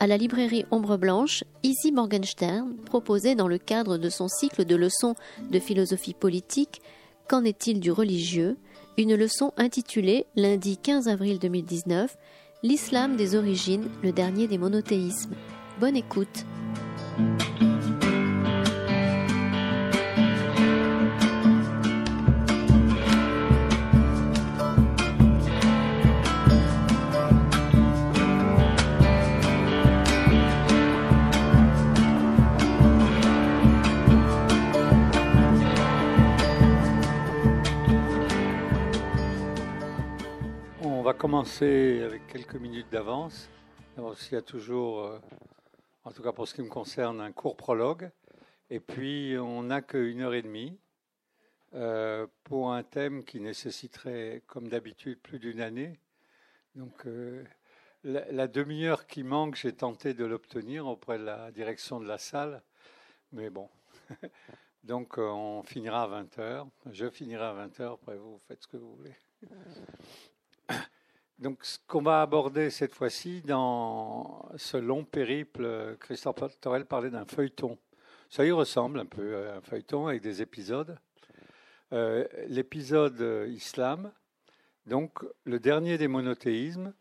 À la librairie Ombre Blanche, Izzy Morgenstern proposait dans le cadre de son cycle de leçons de philosophie politique Qu'en est-il du religieux? une leçon intitulée lundi 15 avril 2019 L'islam des origines, le dernier des monothéismes. Bonne écoute. Commencer avec quelques minutes d'avance. Il y a toujours, euh, en tout cas pour ce qui me concerne, un court prologue. Et puis, on n'a qu'une heure et demie euh, pour un thème qui nécessiterait, comme d'habitude, plus d'une année. Donc, euh, la, demi-heure qui manque, j'ai tenté de l'obtenir auprès de la direction de la salle. Mais bon. Donc, on finira à 20 heures. Je finirai à 20 heures. Après, vous faites ce que vous voulez. Donc, ce qu'on va aborder cette fois-ci dans ce long périple, Christophe Torel parlait d'un feuilleton. Ça y ressemble un peu à un feuilleton avec des épisodes. Euh, l'épisode islam, donc le dernier des monothéismes.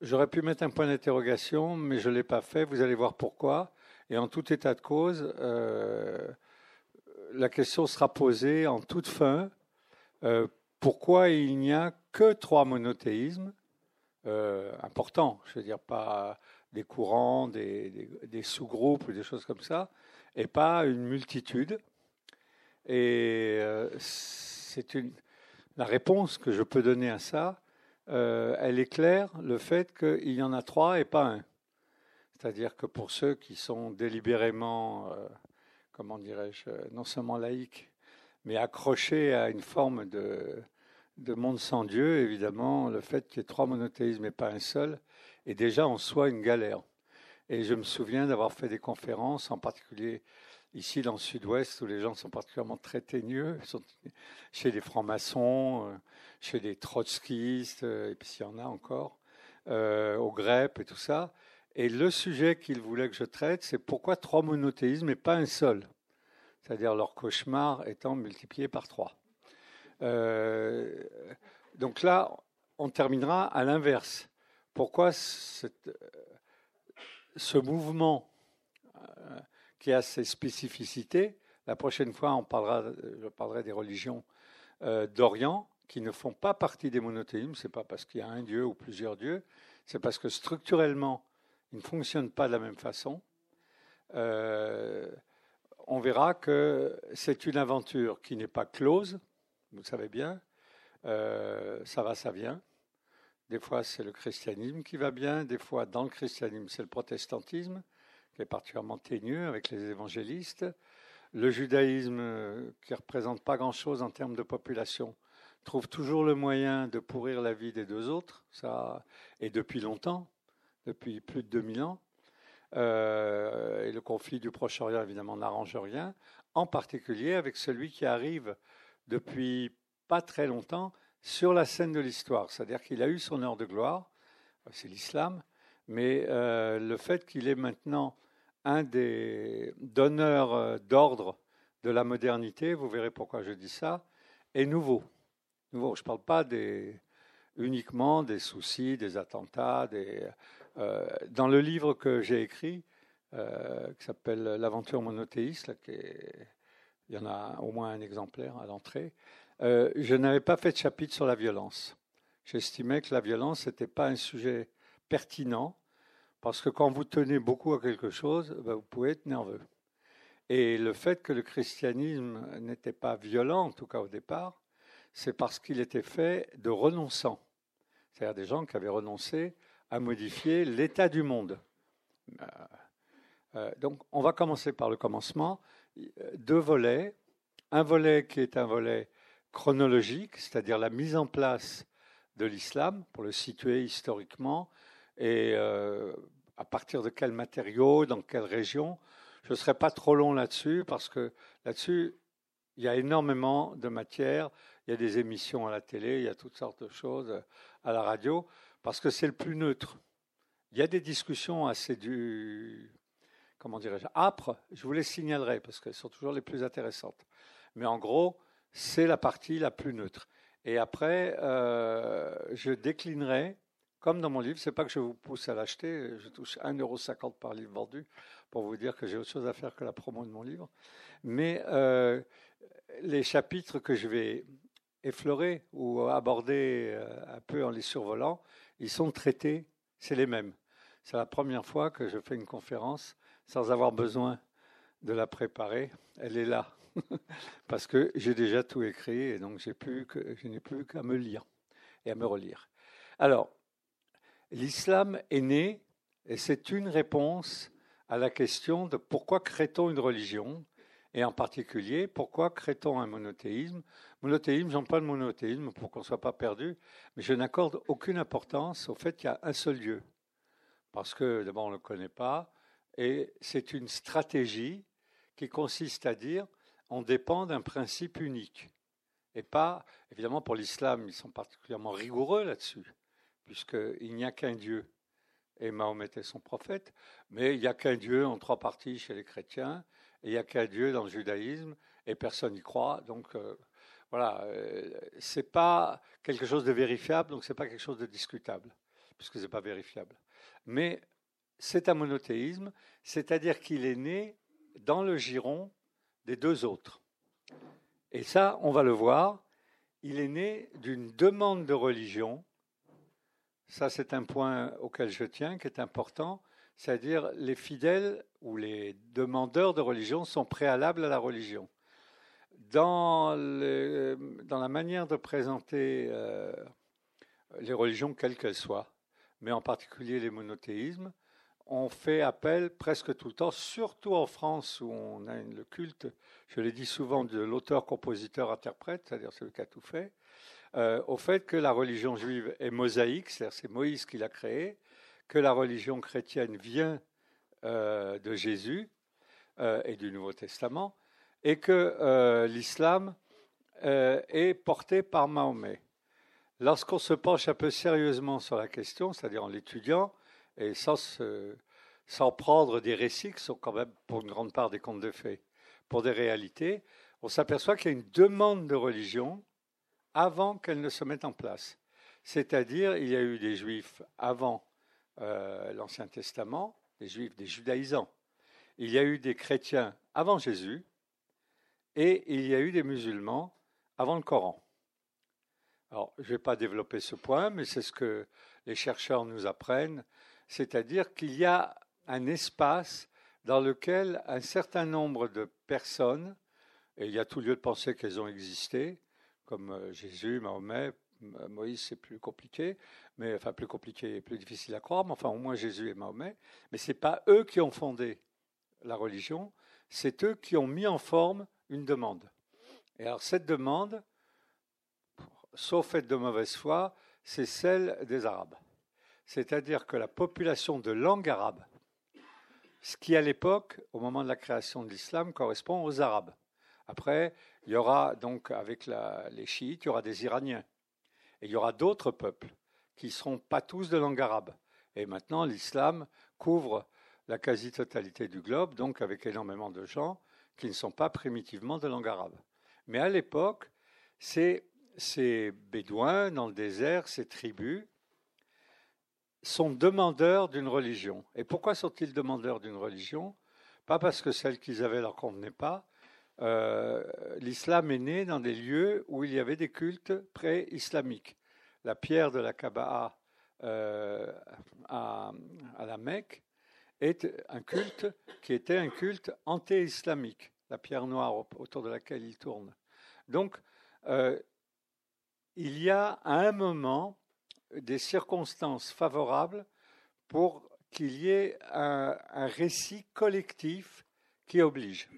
J'aurais pu mettre un point d'interrogation, mais je ne l'ai pas fait. Vous allez voir pourquoi. Et en tout état de cause, euh, la question sera posée en toute fin. Euh, pourquoi il n'y a que trois monothéismes euh, importants, je veux dire pas des courants, des, sous-groupes ou des choses comme ça, et pas une multitude. Et euh, c'est une la réponse que je peux donner à ça, euh, elle est claire, le fait qu'il y en a trois et pas un. C'est-à-dire que pour ceux qui sont délibérément, comment dirais-je, non seulement laïcs, mais accrochés à une forme de, de monde sans Dieu, évidemment, le fait qu'il y ait trois monothéismes et pas un seul est déjà en soi une galère. Et je me souviens d'avoir fait des conférences, en particulier ici dans le sud-ouest, où les gens sont particulièrement très teigneux, chez les francs-maçons, euh, chez les trotskistes, euh, et puis s'il y en a encore, euh, au GREP et tout ça. Et le sujet qu'ils voulaient que je traite, c'est pourquoi trois monothéismes et pas un seul? C'est-à-dire leur cauchemar étant multiplié par trois. Euh, donc là, on terminera à l'inverse. Pourquoi ce mouvement euh, qui a ses spécificités? La prochaine fois, on parlera, je parlerai des religions euh, d'Orient qui ne font pas partie des monothéismes. C'est pas parce qu'il y a un dieu ou plusieurs dieux, c'est parce que structurellement, ils ne fonctionnent pas de la même façon. on verra que c'est une aventure qui n'est pas close, vous le savez bien. Euh, ça va, ça vient. Des fois, c'est le christianisme qui va bien. Des fois, dans le christianisme, c'est le protestantisme, qui est particulièrement teigneux avec les évangélistes. Le judaïsme, euh, qui ne représente pas grand-chose en termes de population, trouve toujours le moyen de pourrir la vie des deux autres, ça, et depuis longtemps, depuis plus de 2000 ans. Euh, et le conflit du Proche-Orient, évidemment, n'arrange rien, en particulier avec celui qui arrive depuis pas très longtemps sur la scène de l'histoire. C'est-à-dire qu'il a eu son heure de gloire, c'est l'islam, mais euh, le fait qu'il est maintenant un des donneurs euh, d'ordre de la modernité, vous verrez pourquoi je dis ça, est nouveau. nouveau. Je ne parle pas uniquement des soucis, des attentats. Euh, dans le livre que j'ai écrit, qui s'appelle L'aventure monothéiste, qui est il y en a au moins un exemplaire à l'entrée, euh, je n'avais pas fait de chapitre sur la violence. J'estimais que la violence n'était pas un sujet pertinent, parce que quand vous tenez beaucoup à quelque chose, ben, vous pouvez être nerveux. Et le fait que le christianisme n'était pas violent, en tout cas au départ, c'est parce qu'il était fait de renonçants. C'est-à-dire des gens qui avaient renoncé à modifier l'état du monde. Euh, euh, donc on va commencer par le commencement deux volets. Un volet qui est un volet chronologique, c'est-à-dire la mise en place de l'islam, pour le situer historiquement, et euh, à partir de quels matériaux, dans quelle région. Je ne serai pas trop long là-dessus, parce que là-dessus, il y a énormément de matière, il y a des émissions à la télé, il y a toutes sortes de choses à la radio, parce que c'est le plus neutre. Il y a des discussions assez du, comment dirais-je, âpres, je vous les signalerai, parce qu'elles sont toujours les plus intéressantes. Mais en gros, c'est la partie la plus neutre. Et après, euh, je déclinerai, comme dans mon livre, c'est pas que je vous pousse à l'acheter, je touche 1,50€ par livre vendu, pour vous dire que j'ai autre chose à faire que la promo de mon livre. Mais euh, les chapitres que je vais effleurer ou aborder euh, un peu en les survolant, ils sont traités, c'est les mêmes. C'est la première fois que je fais une conférence sans avoir besoin de la préparer. Elle est là, parce que j'ai déjà tout écrit et donc je n'ai plus qu'à me lire et à me relire. Alors, l'islam est né et c'est une réponse à la question de pourquoi crée-t-on une religion et en particulier, pourquoi crée-t-on un monothéisme? Monothéisme, j'emploie le monothéisme pour qu'on ne soit pas perdu, mais je n'accorde aucune importance au fait qu'il y a un seul Dieu. Parce que d'abord, on ne le connaît pas, et c'est une stratégie qui consiste à dire on dépend d'un principe unique. Et pas, évidemment, pour l'islam, ils sont particulièrement rigoureux là-dessus, puisqu'il n'y a qu'un Dieu. Et Mahomet est son prophète, mais il n'y a qu'un Dieu en trois parties chez les chrétiens, il n'y a qu'un Dieu dans le judaïsme et personne n'y croit. Donc euh, voilà, euh, c'est pas quelque chose de vérifiable, donc c'est pas quelque chose de discutable, puisque c'est pas vérifiable. Mais c'est un monothéisme, c'est-à-dire qu'il est né dans le giron des deux autres. Et ça, on va le voir, il est né d'une demande de religion. Ça, c'est un point auquel je tiens, qui est important c'est-à-dire les fidèles ou les demandeurs de religion sont préalables à la religion. Dans, la manière de présenter euh, les religions, quelles qu'elles soient, mais en particulier les monothéismes, on fait appel presque tout le temps, surtout en France où on a le culte, je l'ai dit souvent, de l'auteur, compositeur, interprète, c'est-à-dire celui qui a tout fait, euh, au fait que la religion juive est mosaïque, c'est-à-dire c'est Moïse qui l'a créée, que la religion chrétienne vient euh, de Jésus euh, et du Nouveau Testament, et que l'islam est porté par Mahomet. Lorsqu'on se penche un peu sérieusement sur la question, c'est-à-dire en l'étudiant, et sans, prendre des récits qui sont quand même pour une grande part des contes de fées, pour des réalités, on s'aperçoit qu'il y a une demande de religion avant qu'elle ne se mette en place. C'est-à-dire, il y a eu des juifs avant euh, l'Ancien Testament, des juifs, des judaïsants. Il y a eu des chrétiens avant Jésus et il y a eu des musulmans avant le Coran. Alors, je ne vais pas développer ce point, mais c'est ce que les chercheurs nous apprennent, c'est-à-dire qu'il y a un espace dans lequel un certain nombre de personnes, et il y a tout lieu de penser qu'elles ont existé, comme euh, Jésus, Mahomet, Moïse, c'est plus compliqué, mais enfin plus compliqué et plus difficile à croire, mais enfin au moins Jésus et Mahomet. Mais ce n'est pas eux qui ont fondé la religion, c'est eux qui ont mis en forme une demande. Et alors cette demande, sauf fait de mauvaise foi, c'est celle des Arabes. C'est-à-dire que la population de langue arabe, ce qui à l'époque, au moment de la création de l'islam, correspond aux Arabes. Après, il y aura donc avec les chiites, il y aura des Iraniens, et il y aura d'autres peuples qui ne seront pas tous de langue arabe. Et maintenant, l'islam couvre la quasi-totalité du globe, donc avec énormément de gens qui ne sont pas primitivement de langue arabe. Mais à l'époque, ces, ces bédouins dans le désert, ces tribus, sont demandeurs d'une religion. Et pourquoi sont-ils demandeurs d'une religion? Pas parce que celle qu'ils avaient leur convenait pas. Euh, l'islam est né dans des lieux où il y avait des cultes pré-islamiques la pierre de la Kaaba euh, à, la Mecque est un culte qui était un culte anté-islamique, la pierre noire autour de laquelle il tourne. Donc, euh, il y a à un moment des circonstances favorables pour qu'il y ait un, récit collectif qui oblige.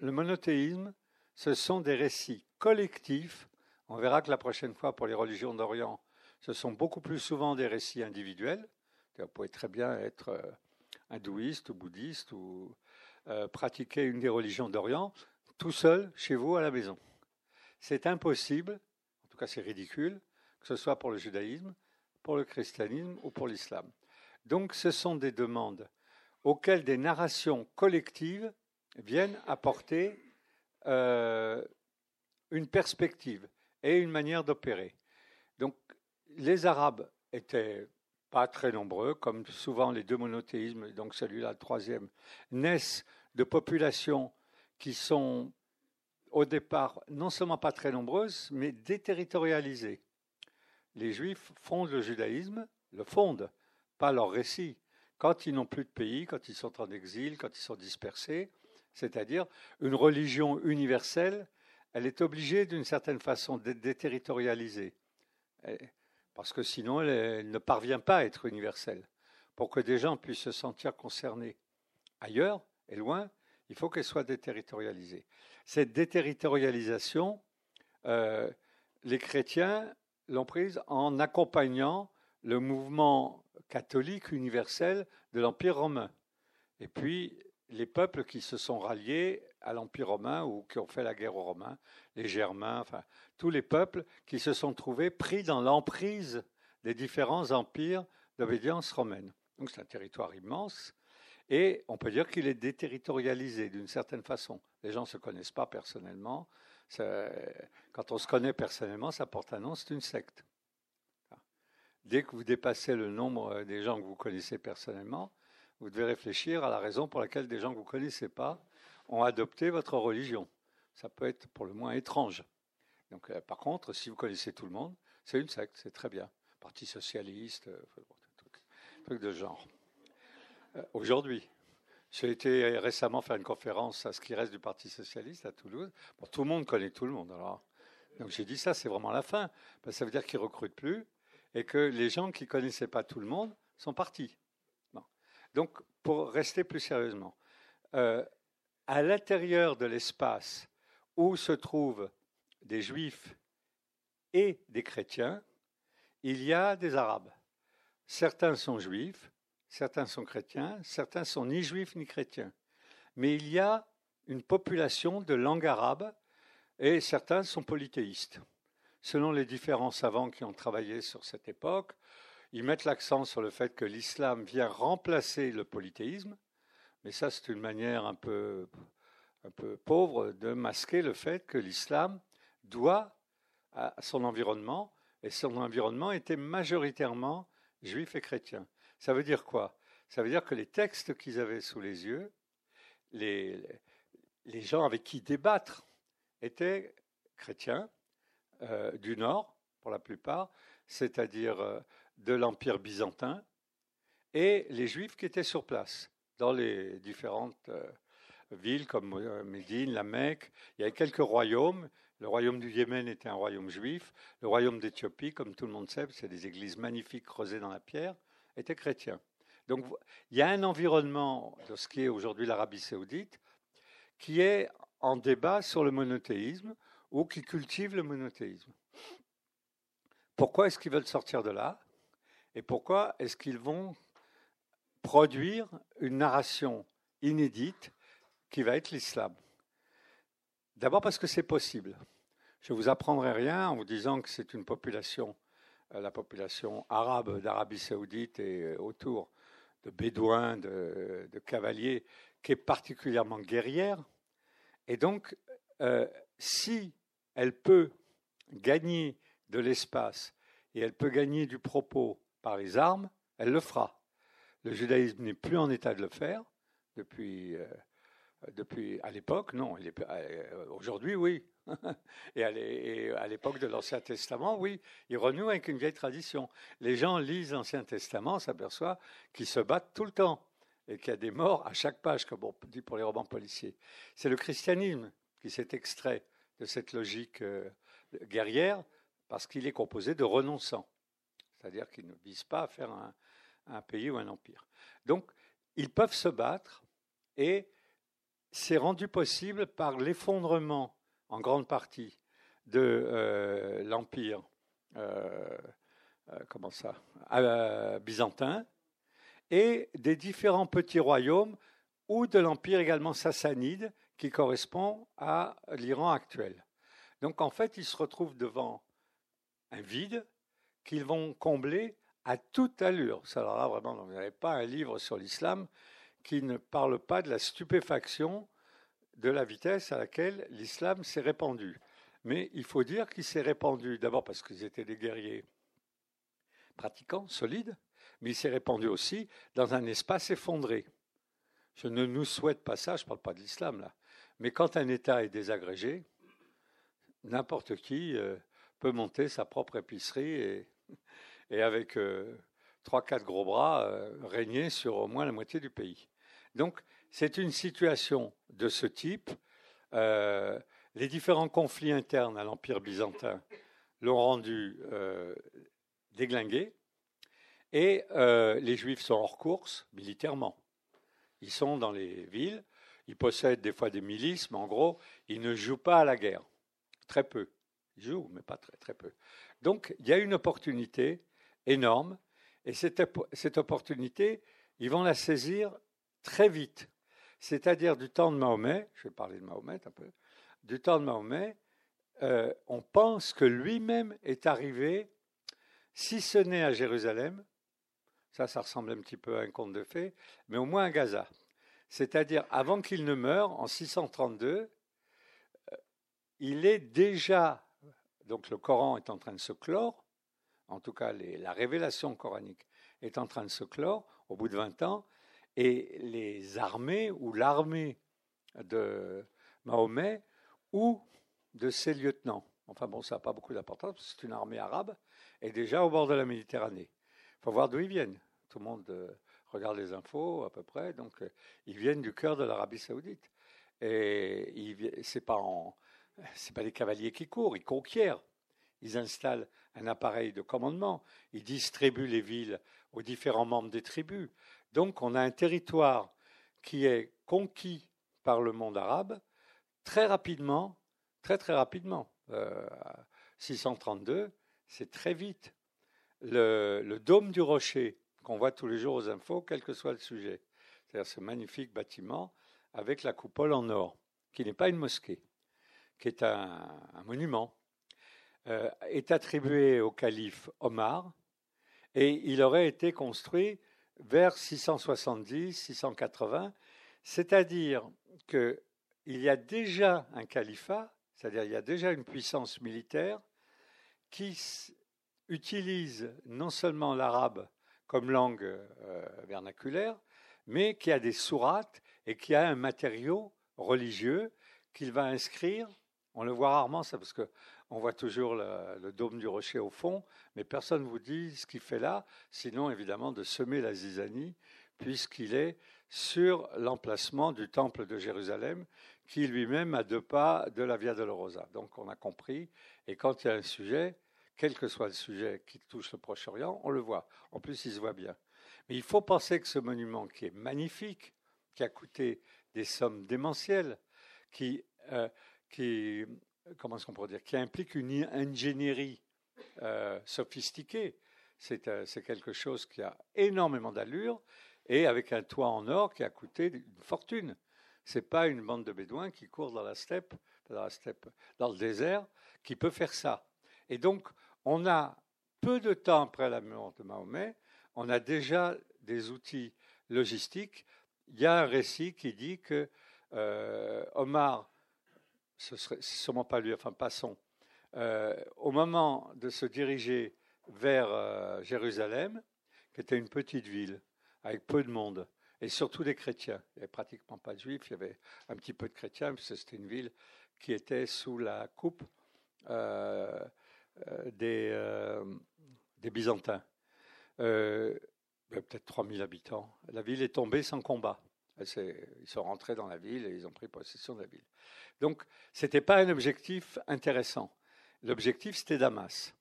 Le monothéisme, ce sont des récits collectifs on verra que la prochaine fois, pour les religions d'Orient, ce sont beaucoup plus souvent des récits individuels. Vous pouvez très bien être euh, hindouiste ou bouddhiste ou euh, pratiquer une des religions d'Orient tout seul chez vous à la maison. c'est impossible, en tout cas c'est ridicule, que ce soit pour le judaïsme, pour le christianisme ou pour l'islam. Donc ce sont des demandes auxquelles des narrations collectives viennent apporter euh, une perspective et une manière d'opérer. Donc les Arabes étaient pas très nombreux, comme souvent les deux monothéismes, donc celui-là, le troisième, naissent de populations qui sont au départ non seulement pas très nombreuses, mais déterritorialisées. Les Juifs fondent le judaïsme, le fondent, pas leur récit. Quand ils n'ont plus de pays, quand ils sont en exil, quand ils sont dispersés, c'est-à-dire une religion universelle, elle est obligée d'une certaine façon d'être déterritorialisée parce que sinon elle, ne parvient pas à être universelle. Pour que des gens puissent se sentir concernés ailleurs et loin, il faut qu'elle soit déterritorialisée. Cette déterritorialisation, euh, les chrétiens l'ont prise en accompagnant le mouvement catholique universel de l'Empire romain. Et puis, les peuples qui se sont ralliés à l'Empire romain ou qui ont fait la guerre aux Romains, les Germains, enfin, tous les peuples qui se sont trouvés pris dans l'emprise des différents empires d'obédience romaine. Donc c'est un territoire immense et on peut dire qu'il est déterritorialisé d'une certaine façon. Les gens ne se connaissent pas personnellement. Quand on se connaît personnellement, ça porte un nom, c'est une secte. Dès que vous dépassez le nombre des gens que vous connaissez personnellement, vous devez réfléchir à la raison pour laquelle des gens que vous ne connaissez pas ont adopté votre religion. Ça peut être pour le moins étrange. Donc, euh, par contre, si vous connaissez tout le monde, c'est une secte, c'est très bien. Parti socialiste, euh, truc, de genre. Euh, aujourd'hui, j'ai été récemment faire une conférence à ce qui reste du Parti socialiste à Toulouse. Tout le monde connaît tout le monde. Alors. Donc j'ai dit ça, c'est vraiment la fin. Que ça veut dire qu'ils recrutent plus et que les gens qui connaissaient pas tout le monde sont partis. Donc, pour rester plus sérieusement, à l'intérieur de l'espace où se trouvent des juifs et des chrétiens, il y a des arabes. Certains sont juifs, certains sont chrétiens, certains sont ni juifs ni chrétiens. Mais il y a une population de langue arabe et certains sont polythéistes. Selon les différents savants qui ont travaillé sur cette époque, ils mettent l'accent sur le fait que l'islam vient remplacer le polythéisme, mais ça, c'est une manière un peu, un peu pauvre de masquer le fait que l'islam doit à son environnement, et son environnement était majoritairement juif et chrétien. Ça veut dire quoi? Ça veut dire que les textes qu'ils avaient sous les yeux, les, gens avec qui débattre, étaient chrétiens euh, du Nord, pour la plupart, c'est-à-dire euh, de l'Empire byzantin, et les juifs qui étaient sur place dans les différentes euh, villes comme Médine, la Mecque. Il y avait quelques royaumes. Le royaume du Yémen était un royaume juif. Le royaume d'Éthiopie, comme tout le monde sait, c'est des églises magnifiques creusées dans la pierre, était chrétien. Donc il y a un environnement de ce qui est aujourd'hui l'Arabie saoudite qui est en débat sur le monothéisme ou qui cultive le monothéisme. Pourquoi est-ce qu'ils veulent sortir de là Et pourquoi est-ce qu'ils vont produire une narration inédite qui va être l'islam? D'abord parce que c'est possible. Je ne vous apprendrai rien en vous disant que c'est une population, la population arabe d'Arabie saoudite et euh, autour de bédouins, de, cavaliers, qui est particulièrement guerrière. Et donc, euh, si elle peut gagner de l'espace et elle peut gagner du propos par les armes, elle le fera. Le judaïsme n'est plus en état de le faire depuis, euh, depuis à l'époque, non. Euh, aujourd'hui, oui. et à l'époque de l'Ancien Testament, oui, il renoue avec une vieille tradition. Les gens lisent l'Ancien Testament, s'aperçoivent qu'ils se battent tout le temps et qu'il y a des morts à chaque page, comme on dit pour les romans policiers. C'est le christianisme qui s'est extrait de cette logique euh, guerrière parce qu'il est composé de renonçants, c'est-à-dire qu'il ne vise pas à faire un, un pays ou un empire. Donc, ils peuvent se battre et c'est rendu possible par l'effondrement, en grande partie, de euh, l'empire euh, euh, comment ça, byzantin et des différents petits royaumes ou de l'empire également sassanide qui correspond à l'Iran actuel. Donc en fait, ils se retrouvent devant un vide qu'ils vont combler à toute allure. Ça là vraiment, vous n'avez pas un livre sur l'islam qui ne parle pas de la stupéfaction de la vitesse à laquelle l'islam s'est répandu. Mais il faut dire qu'il s'est répandu d'abord parce qu'ils étaient des guerriers pratiquants, solides, mais il s'est répandu aussi dans un espace effondré. Je ne nous souhaite pas ça, je ne parle pas de l'islam là. Mais quand un État est désagrégé, n'importe qui euh, peut monter sa propre épicerie et, avec euh, trois, quatre gros bras, euh, régner sur au moins la moitié du pays. Donc, c'est une situation de ce type. les différents conflits internes à l'Empire byzantin l'ont rendu déglingué. Et les Juifs sont hors course militairement. Ils sont dans les villes, ils possèdent des fois des milices, mais en gros, ils ne jouent pas à la guerre. Très peu. Ils jouent, mais pas très, très peu. Donc, il y a une opportunité énorme, et cette opportunité, ils vont la saisir très vite. C'est-à-dire du temps de Mahomet, je vais parler de Mahomet un peu, du temps de Mahomet, euh, on pense que lui-même est arrivé, si ce n'est à Jérusalem, ça, ça ressemble un petit peu à un conte de fées, mais au moins à Gaza. C'est-à-dire, avant qu'il ne meure, en 632, euh, il est déjà, donc le Coran est en train de se clore, en tout cas la révélation coranique est en train de se clore au bout de 20 ans, et les armées ou l'armée de Mahomet ou de ses lieutenants, enfin bon, ça n'a pas beaucoup d'importance, c'est une armée arabe, est déjà au bord de la Méditerranée. Il faut voir d'où ils viennent. Tout le monde euh, regarde les infos à peu près, donc euh, ils viennent du cœur de l'Arabie saoudite. Et ce n'est pas, pas des cavaliers qui courent, ils conquièrent. Ils installent un appareil de commandement, ils distribuent les villes aux différents membres des tribus. Donc on a un territoire qui est conquis par le monde arabe très rapidement, très très rapidement. 632, euh, c'est très vite. le, dôme du rocher, qu'on voit tous les jours aux infos, quel que soit le sujet. C'est-à-dire ce magnifique bâtiment avec la coupole en or, qui n'est pas une mosquée, qui est un, monument, euh, est attribué au calife Omar et il aurait été construit vers 670-680, c'est-à-dire qu'il y a déjà un califat, c'est-à-dire il y a déjà une puissance militaire qui utilise non seulement l'arabe comme langue euh, vernaculaire, mais qui a des sourates et qui a un matériau religieux qu'il va inscrire. On le voit rarement, ça, parce que on voit toujours le, dôme du rocher au fond, mais personne ne vous dit ce qu'il fait là, sinon évidemment de semer la zizanie, puisqu'il est sur l'emplacement du temple de Jérusalem, qui lui-même a deux pas de la Via Dolorosa. Donc on a compris, et quand il y a un sujet, quel que soit le sujet qui touche le Proche-Orient, on le voit. En plus, il se voit bien. Mais il faut penser que ce monument, qui est magnifique, qui a coûté des sommes démentielles, qui, euh, qui comment est-ce qu'on pourrait dire, qui implique une ingénierie euh, sophistiquée, euh, c'est quelque chose qui a énormément d'allure et avec un toit en or qui a coûté une fortune. C'est pas une bande de bédouins qui court dans la steppe, dans le désert, qui peut faire ça. Et donc, on a peu de temps après la mort de Mahomet, on a déjà des outils logistiques. Il y a un récit qui dit que euh, Omar, ce serait sûrement pas lui, enfin passons, euh, au moment de se diriger vers euh, Jérusalem, qui était une petite ville avec peu de monde, et surtout des chrétiens. Il n'y avait pratiquement pas de juifs, il y avait un petit peu de chrétiens, parce que c'était une ville qui était sous la coupe euh, des, euh, des Byzantins. Euh, ben, peut-être 3000 habitants. La ville est tombée sans combat. Ils sont rentrés dans la ville et ils ont pris possession de la ville. Donc, ce n'était pas un objectif intéressant. L'objectif, c'était Damas.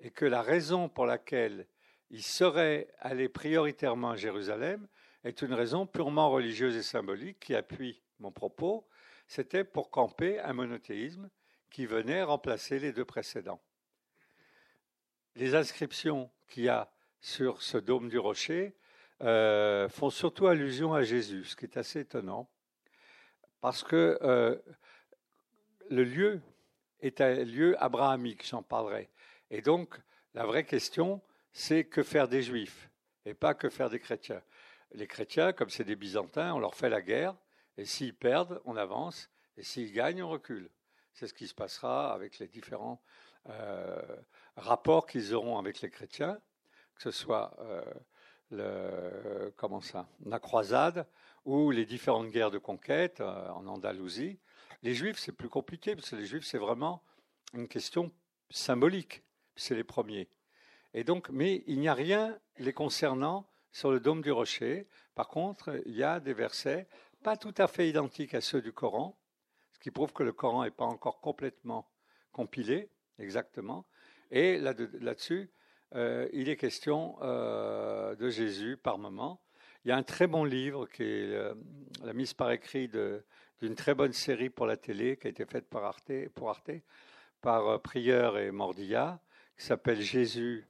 Et que la raison pour laquelle ils seraient allés prioritairement à Jérusalem est une raison purement religieuse et symbolique qui appuie mon propos. C'était pour camper un monothéisme qui venait remplacer les deux précédents les inscriptions qu'il y a sur ce dôme du rocher euh, font surtout allusion à Jésus, ce qui est assez étonnant, parce que euh, le lieu est un lieu abrahamique, j'en parlerai. Et donc, la vraie question, c'est que faire des juifs et pas que faire des chrétiens. Les chrétiens, comme c'est des byzantins, on leur fait la guerre, et s'ils perdent, on avance, et s'ils gagnent, on recule. C'est ce qui se passera avec les différents euh, rapports qu'ils auront avec les chrétiens, que ce soit euh, ça, la croisade ou les différentes guerres de conquête euh, en Andalousie. Les juifs, c'est plus compliqué, parce que les juifs, c'est vraiment une question symbolique. C'est les premiers. Et donc, mais il n'y a rien les concernant sur le dôme du rocher. Par contre, il y a des versets pas tout à fait identiques à ceux du Coran, ce qui prouve que le Coran n'est pas encore complètement compilé, exactement. Et là-dessus, euh, il est question euh, de Jésus par moment. Il y a un très bon livre qui est euh, la mise par écrit d'une très bonne série pour la télé qui a été faite par Arte, pour Arte par Prieur et Mordilla, qui s'appelle Jésus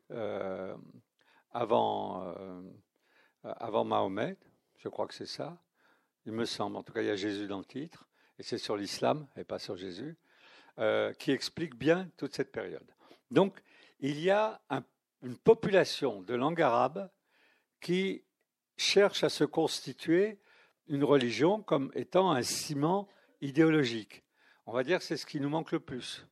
avant, avant Mahomet. Je crois que c'est ça. Il me semble. En tout cas, il y a Jésus dans le titre. Et c'est sur l'islam et pas sur Jésus. qui explique bien toute cette période. Donc, il y a un une population de langue arabe qui cherche à se constituer une religion comme étant un ciment idéologique. On va dire que c'est ce qui nous manque le plus.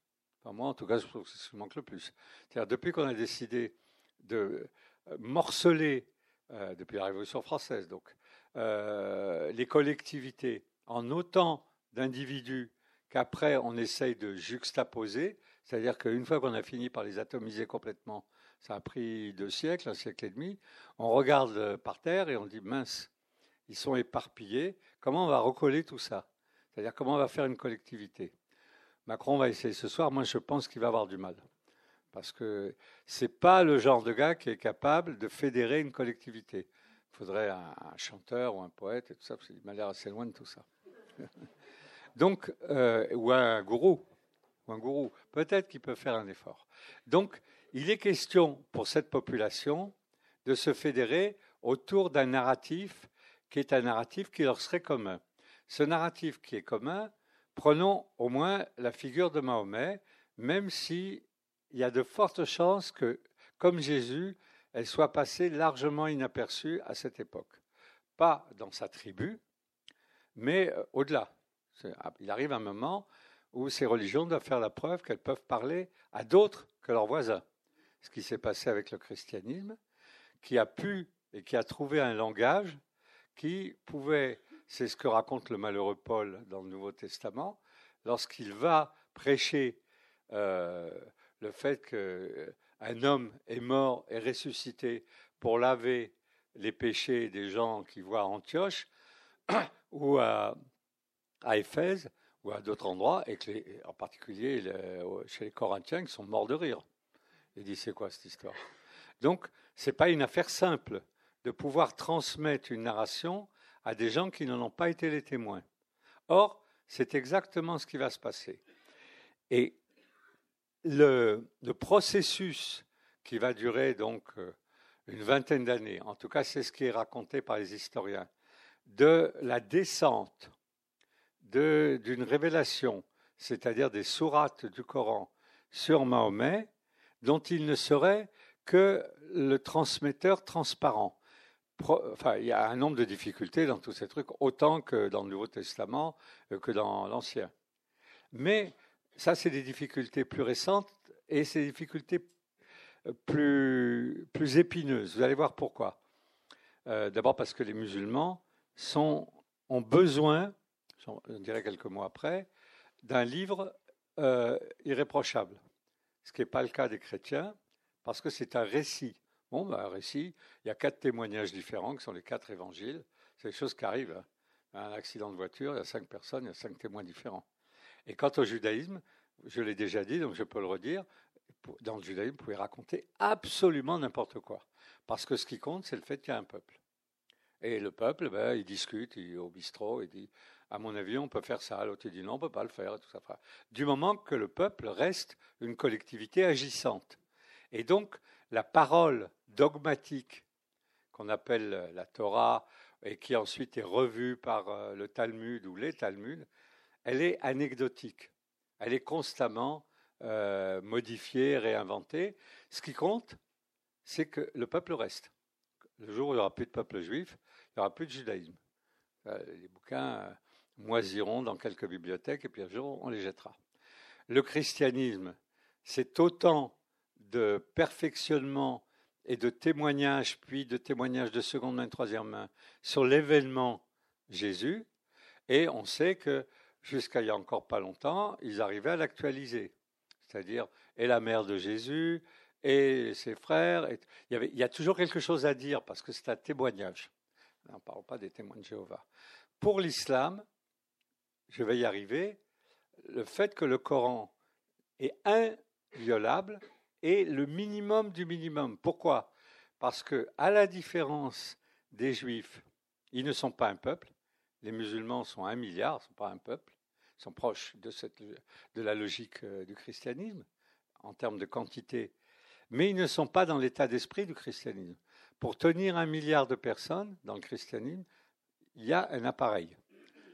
Moi, en tout cas, je trouve que c'est ce qui nous manque le plus. C'est-à-dire, depuis qu'on a décidé de euh, morceler, euh, depuis la Révolution française, donc, euh, les collectivités en autant d'individus qu'après on essaye de juxtaposer, c'est-à-dire qu'une fois qu'on a fini par les atomiser complètement, ça a pris deux siècles, un siècle et demi. On regarde euh, par terre et on dit mince, ils sont éparpillés. Comment on va recoller tout ça? C'est-à-dire comment on va faire une collectivité? Macron va essayer ce soir. Moi, je pense qu'il va avoir du mal. Parce que ce n'est pas le genre de gars qui est capable de fédérer une collectivité. Il faudrait un, chanteur ou un poète et tout ça, parce qu'il m'a l'air assez loin de tout ça. Donc, euh, ou un gourou. Ou un gourou. Peut-être qu'il peut faire un effort. Donc, il est question pour cette population de se fédérer autour d'un narratif qui est un narratif qui leur serait commun. Ce narratif qui est commun, prenons au moins la figure de Mahomet, même s'il y a de fortes chances que, comme Jésus, elle soit passée largement inaperçue à cette époque. Pas dans sa tribu, mais euh, au-delà. Il arrive un moment où ces religions doivent faire la preuve qu'elles peuvent parler à d'autres que leurs voisins ce qui s'est passé avec le christianisme, qui a pu et qui a trouvé un langage qui pouvait, c'est ce que raconte le malheureux Paul dans le Nouveau Testament, lorsqu'il va prêcher euh, le fait qu'un homme est mort et ressuscité pour laver les péchés des gens qui voient à Antioche ou à, à Éphèse ou à d'autres endroits, et que en particulier chez les Corinthiens qui sont morts de rire. Il dit, c'est quoi cette histoire? Donc, ce n'est pas une affaire simple de pouvoir transmettre une narration à des gens qui n'en ont pas été les témoins. Or, c'est exactement ce qui va se passer. Et le, processus qui va durer donc euh, une vingtaine d'années, en tout cas c'est ce qui est raconté par les historiens, de la descente d'une révélation, c'est-à-dire des sourates du Coran sur Mahomet, dont il ne serait que le transmetteur transparent. Il y a un nombre de difficultés dans tous ces trucs, autant que dans le Nouveau Testament euh, que dans l'Ancien. Mais ça, c'est des difficultés plus récentes et c'est des difficultés euh, plus, épineuses. Vous allez voir pourquoi. Euh, d'abord parce que les musulmans ont besoin, je dirais quelques mois après, d'un livre irréprochable ce qui n'est pas le cas des chrétiens, parce que c'est un récit. Bon, ben, un récit, il y a quatre témoignages différents, qui sont les quatre évangiles. C'est des choses qui arrivent. Hein. Un accident de voiture, il y a cinq personnes, il y a cinq témoins différents. Et quant au judaïsme, je l'ai déjà dit, donc je peux le redire, dans le judaïsme, vous pouvez raconter absolument n'importe quoi. Parce que ce qui compte, c'est le fait qu'il y a un peuple. Et le peuple, ben, il discute il, au bistrot, il dit à mon avis, on peut faire ça. L'autre dit non, on peut pas le faire. Tout ça. Du moment que le peuple reste une collectivité agissante. Et donc, la parole dogmatique qu'on appelle la Torah et qui ensuite est revue par euh, le Talmud ou les Talmuds, elle est anecdotique. Elle est constamment euh, modifiée, réinventée. Ce qui compte, c'est que le peuple reste. Le jour où il n'y aura plus de peuple juif, il n'y aura plus de judaïsme. Euh, les bouquins moisiront dans quelques bibliothèques et puis un jour on les jettera. Le christianisme, c'est autant de perfectionnement et de témoignages, puis de témoignages de seconde main, troisième main, sur l'événement Jésus. Et on sait que jusqu'à il y a encore pas longtemps, ils arrivaient à l'actualiser. C'est-à-dire, et la mère de Jésus, et ses frères. il, y il, y a toujours quelque chose à dire parce que c'est un témoignage. On ne parle pas des témoins de Jéhovah. Pour l'islam, je vais y arriver, le fait que le Coran est inviolable est le minimum du minimum. Pourquoi? Parce que, à la différence des Juifs, ils ne sont pas un peuple. Les musulmans sont un milliard, ne sont pas un peuple. Ils sont proches de, la logique euh, du christianisme en termes de quantité, mais ils ne sont pas dans l'état d'esprit du christianisme. Pour tenir un milliard de personnes dans le christianisme, il y a un appareil.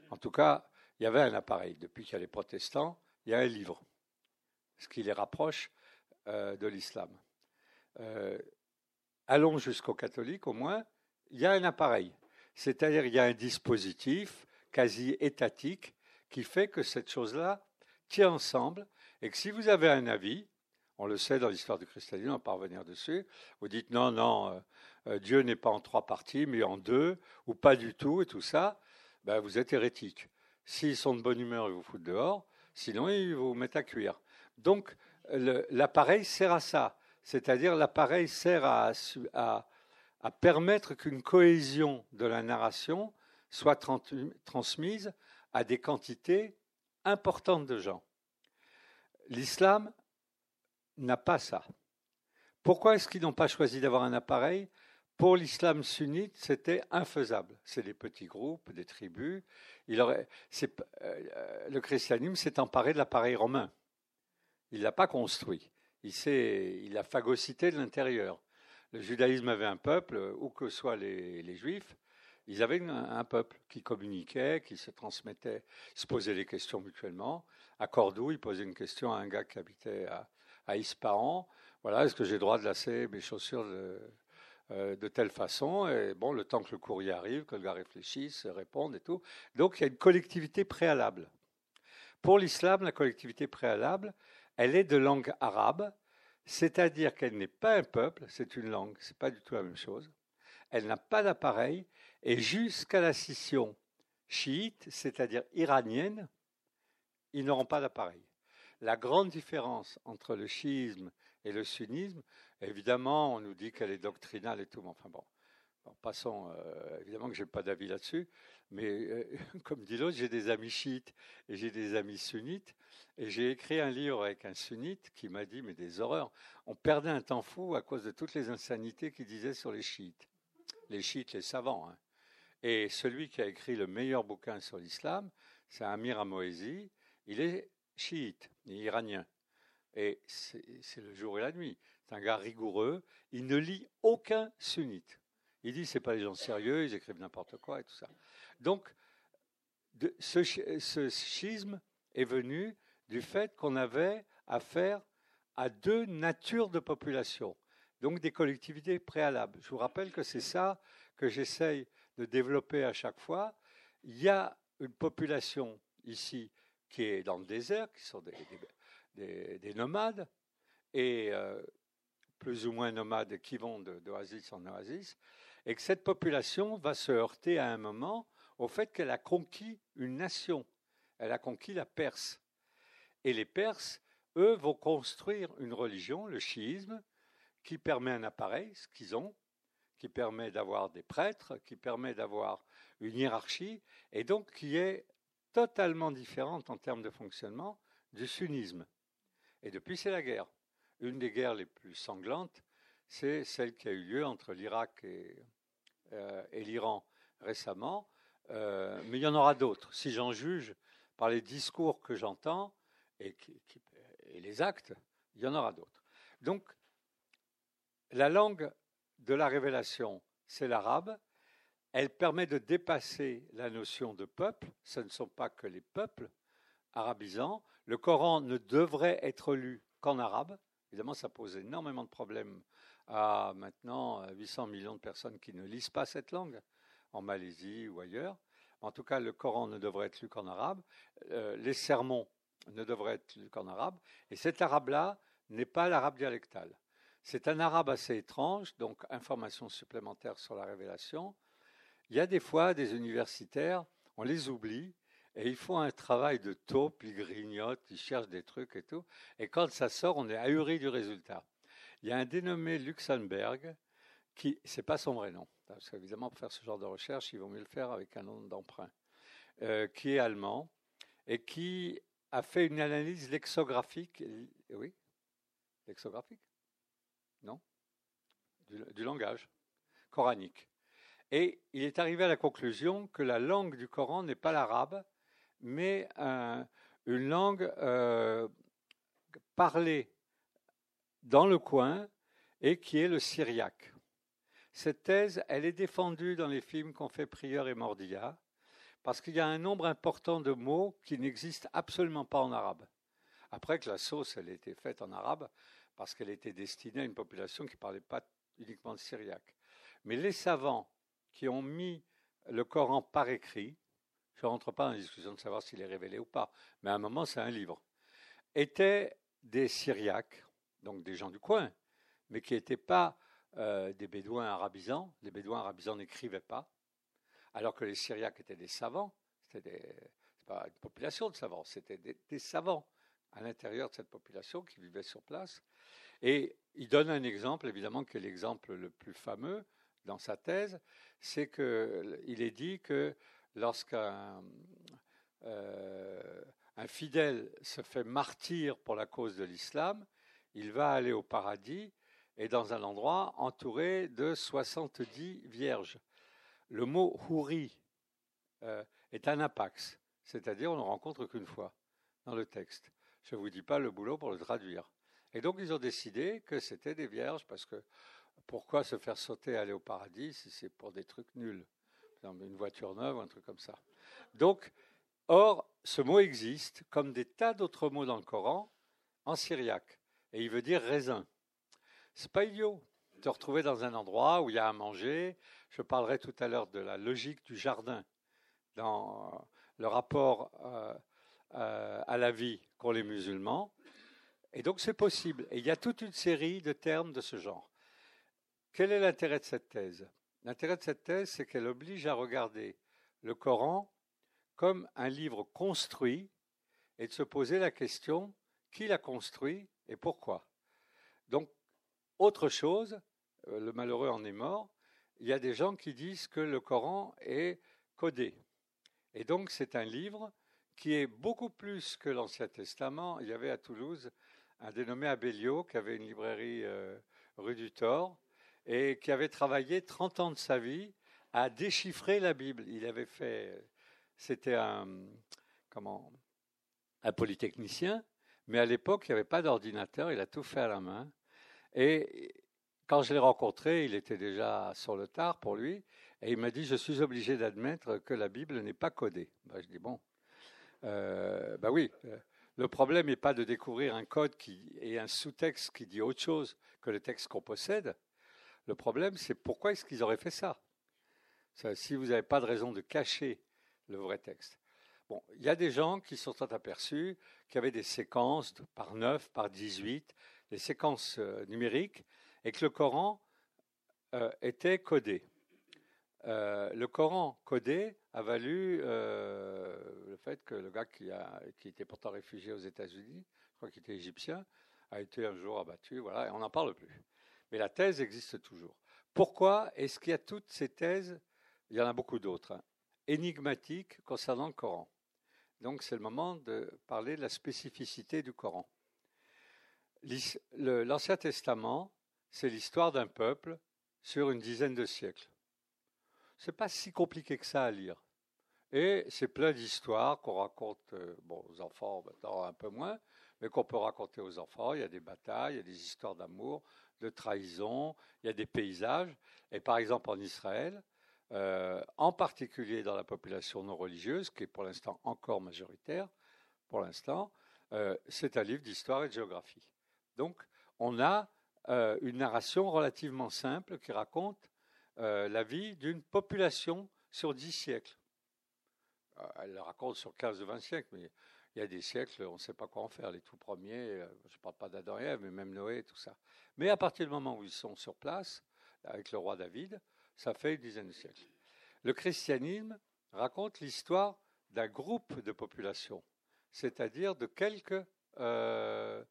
En tout cas, il y avait un appareil. Depuis qu'il y a les protestants, il y a un livre, ce qui les rapproche euh, de l'islam. Euh, allons jusqu'aux catholiques, au moins, il y a un appareil. C'est-à-dire il y a un dispositif quasi étatique qui fait que cette chose-là tient ensemble et que si vous avez un avis, on le sait dans l'histoire du christianisme, on va revenir dessus. Vous dites non, non, euh, Dieu n'est pas en trois parties, mais en deux, ou pas du tout, et tout ça. Ben, vous êtes hérétique. S'ils sont de bonne humeur, ils vous foutent dehors. Sinon, ils vous mettent à cuire. Donc, l'appareil sert à ça. C'est-à-dire, l'appareil sert à, permettre qu'une cohésion de la narration soit transmise à des quantités importantes de gens. L'islam n'a pas ça. Pourquoi est-ce qu'ils n'ont pas choisi d'avoir un appareil? Pour l'islam sunnite, c'était infaisable. C'est des petits groupes, des tribus. Aurait, euh, le christianisme s'est emparé de l'appareil romain. Il ne l'a pas construit. Il, il a phagocyté de l'intérieur. Le judaïsme avait un peuple, où que soient les, juifs, ils avaient un, peuple qui communiquait, qui se transmettait, se posait des questions mutuellement. À Cordoue, il posait une question à un gars qui habitait à, à Ispahan. Voilà, est-ce que j'ai le droit de lasser mes chaussures euh, de telle façon Et bon, le temps que le courrier arrive, que le gars réfléchisse, réponde et tout. Donc, il y a une collectivité préalable. Pour l'islam, la collectivité préalable, elle est de langue arabe, c'est-à-dire qu'elle n'est pas un peuple, c'est une langue, c'est pas du tout la même chose. Elle n'a pas d'appareil, et jusqu'à la scission chiite, c'est-à-dire iranienne, ils n'auront pas d'appareil. La grande différence entre le chiisme et le sunnisme, évidemment, on nous dit qu'elle est doctrinale et tout, mais enfin bon, passons, euh, évidemment que je n'ai pas d'avis là-dessus, mais euh, comme dit l'autre, j'ai des amis chiites et j'ai des amis sunnites, et j'ai écrit un livre avec un sunnite qui m'a dit, mais des horreurs, on perdait un temps fou à cause de toutes les insanités qu'il disait sur les chiites. Les chiites, les savants. Hein. Et celui qui a écrit le meilleur bouquin sur l'islam, c'est Amir Amoezi. Il est chiite, iranien. Et c'est le jour et la nuit. Un gars rigoureux. Il ne lit aucun sunnite. Il dit c'est pas les gens sérieux, ils écrivent n'importe quoi et tout ça. Donc, ce, ce schisme est venu du fait qu'on avait affaire à deux natures de population, donc des collectivités préalables. Je vous rappelle que c'est ça que j'essaye de développer à chaque fois. Il y a une population ici qui est dans le désert, qui sont des, nomades, et euh, plus ou moins nomades qui vont d'oasis en oasis, et que cette population va se heurter à un moment au fait qu'elle a conquis une nation. Elle a conquis la Perse. Et les Perses, eux, vont construire une religion, le chiisme, qui permet un appareil, ce qu'ils ont, qui permet d'avoir des prêtres, qui permet d'avoir une hiérarchie, et donc qui est totalement différente en termes de fonctionnement du sunnisme. Et depuis, c'est la guerre. Une des guerres les plus sanglantes, c'est celle qui a eu lieu entre l'Irak et, euh, l'Iran récemment. Euh, mais il y en aura d'autres. Si j'en juge par les discours que j'entends et, et les actes, il y en aura d'autres. Donc, la langue de la révélation, c'est l'arabe. Elle permet de dépasser la notion de peuple. Ce ne sont pas que les peuples. arabisant. Le Coran ne devrait être lu qu'en arabe. Évidemment, ça pose énormément de problèmes à maintenant 800 millions de personnes qui ne lisent pas cette langue, en Malaisie ou ailleurs. En tout cas, le Coran ne devrait être lu qu'en arabe. Euh, les sermons ne devraient être lus qu'en arabe. Et cet arabe-là n'est pas l'arabe dialectal. C'est un arabe assez étrange, donc information supplémentaire sur la révélation. Il y a des fois des universitaires, on les oublie, et ils font un travail de taupe, ils grignotent, ils cherchent des trucs et tout. Et quand ça sort, on est ahuri du résultat. Il y a un dénommé Luxembourg qui, c'est pas son vrai nom, parce qu'évidemment, pour faire ce genre de recherche, il vaut mieux le faire avec un nom d'emprunt, euh, qui est allemand et qui a fait une analyse lexographique. Oui? Lexographique? Non? Du, langage coranique. Et il est arrivé à la conclusion que la langue du Coran n'est pas l'arabe, mais une langue euh, parlée dans le coin et qui est le syriaque. Cette thèse, elle est défendue dans les films qu'ont fait Prieur et Mordilla, parce qu'il y a un nombre important de mots qui n'existent absolument pas en arabe. Après que la sauce, elle a été faite en arabe, parce qu'elle était destinée à une population qui ne parlait pas uniquement le syriaque. Mais les savants qui ont mis le Coran par écrit, je ne rentre pas dans la discussion de savoir s'il est révélé ou pas, mais à un moment, c'est un livre, étaient des syriaques, donc des gens du coin, mais qui n'étaient pas euh, des bédouins arabisants. Les bédouins arabisants n'écrivaient pas, alors que les syriaques étaient des savants. C'était pas une population de savants, c'était des, savants à l'intérieur de cette population qui vivaient sur place. Et il donne un exemple, évidemment, qui est l'exemple le plus fameux dans sa thèse, c'est qu'il est dit que lorsqu'un euh, fidèle se fait martyr pour la cause de l'islam, il va aller au paradis et dans un endroit entouré de 70 vierges. Le mot houri euh, est un apax, c'est-à-dire on ne rencontre qu'une fois dans le texte. Je ne vous dis pas le boulot pour le traduire. Et donc ils ont décidé que c'était des vierges parce que pourquoi se faire sauter aller au paradis si c'est pour des trucs nuls? Une voiture neuve un truc comme ça. Donc, or, ce mot existe comme des tas d'autres mots dans le Coran en syriaque et il veut dire raisin. C'est pas idiot de retrouver dans un endroit où il y a à manger. Je parlerai tout à l'heure de la logique du jardin dans le rapport euh, euh, à la vie qu'ont les musulmans. Et donc c'est possible. Et il y a toute une série de termes de ce genre. Quel est l'intérêt de cette thèse? L'intérêt de cette thèse, c'est qu'elle oblige à regarder le Coran comme un livre construit et de se poser la question qui l'a construit et pourquoi? Donc, autre chose, euh, le malheureux en est mort, il y a des gens qui disent que le Coran est codé. Et donc, c'est un livre qui est beaucoup plus que l'Ancien Testament. Il y avait à Toulouse un dénommé Abellio qui avait une librairie euh, rue du Thor et qui avait travaillé 30 ans de sa vie à déchiffrer la Bible. Il avait fait, c'était un, comment, un polytechnicien, mais à l'époque, il n'y avait pas d'ordinateur, il a tout fait à la main. Et quand je l'ai rencontré, il était déjà sur le tard pour lui, et il m'a dit, je suis obligé d'admettre que la Bible n'est pas codée. Ben, je dis, bon, ben oui, euh, le problème n'est pas de découvrir un code qui est un sous-texte qui dit autre chose que le texte qu'on possède. Le problème, c'est pourquoi est-ce qu'ils auraient fait ça, Si vous n'avez pas de raison de cacher le vrai texte. Il y a des gens qui sont aperçus qu'il y avait des séquences par 9, par 18, des séquences euh, numériques, et que le Coran euh, était codé. Euh, le Coran codé a valu le fait que le gars qui était pourtant réfugié aux États-Unis, je crois qu'il était égyptien, a été un jour abattu, voilà, et on n'en parle plus. Mais la thèse existe toujours. Pourquoi est-ce qu'il y a toutes ces thèses? Il y en a beaucoup d'autres, hein, énigmatiques concernant le Coran. Donc c'est le moment de parler de la spécificité du Coran. L'Ancien Testament, c'est l'histoire d'un peuple sur une dizaine de siècles. Ce n'est pas si compliqué que ça à lire. Et c'est plein d'histoires qu'on raconte euh, aux enfants un peu moins, mais qu'on peut raconter aux enfants. Il y a des batailles, il y a des histoires d'amour, de trahison, il y a des paysages. Et par exemple en Israël, euh, en particulier dans la population non religieuse, qui est pour l'instant encore majoritaire, pour l'instant, euh, c'est un livre d'histoire et de géographie. Donc, on a euh, une narration relativement simple qui raconte la vie d'une population sur dix siècles. elle la raconte sur 15 ou 20 siècles, mais il y a des siècles, on ne sait pas quoi en faire. Les tout premiers, je ne parle pas d'Adam et mais même Noé tout ça. Mais à partir du moment où ils sont sur place, avec le roi David, ça fait une dizaine de siècles. Le christianisme raconte l'histoire d'un groupe de population, c'est-à-dire de quelques, euh,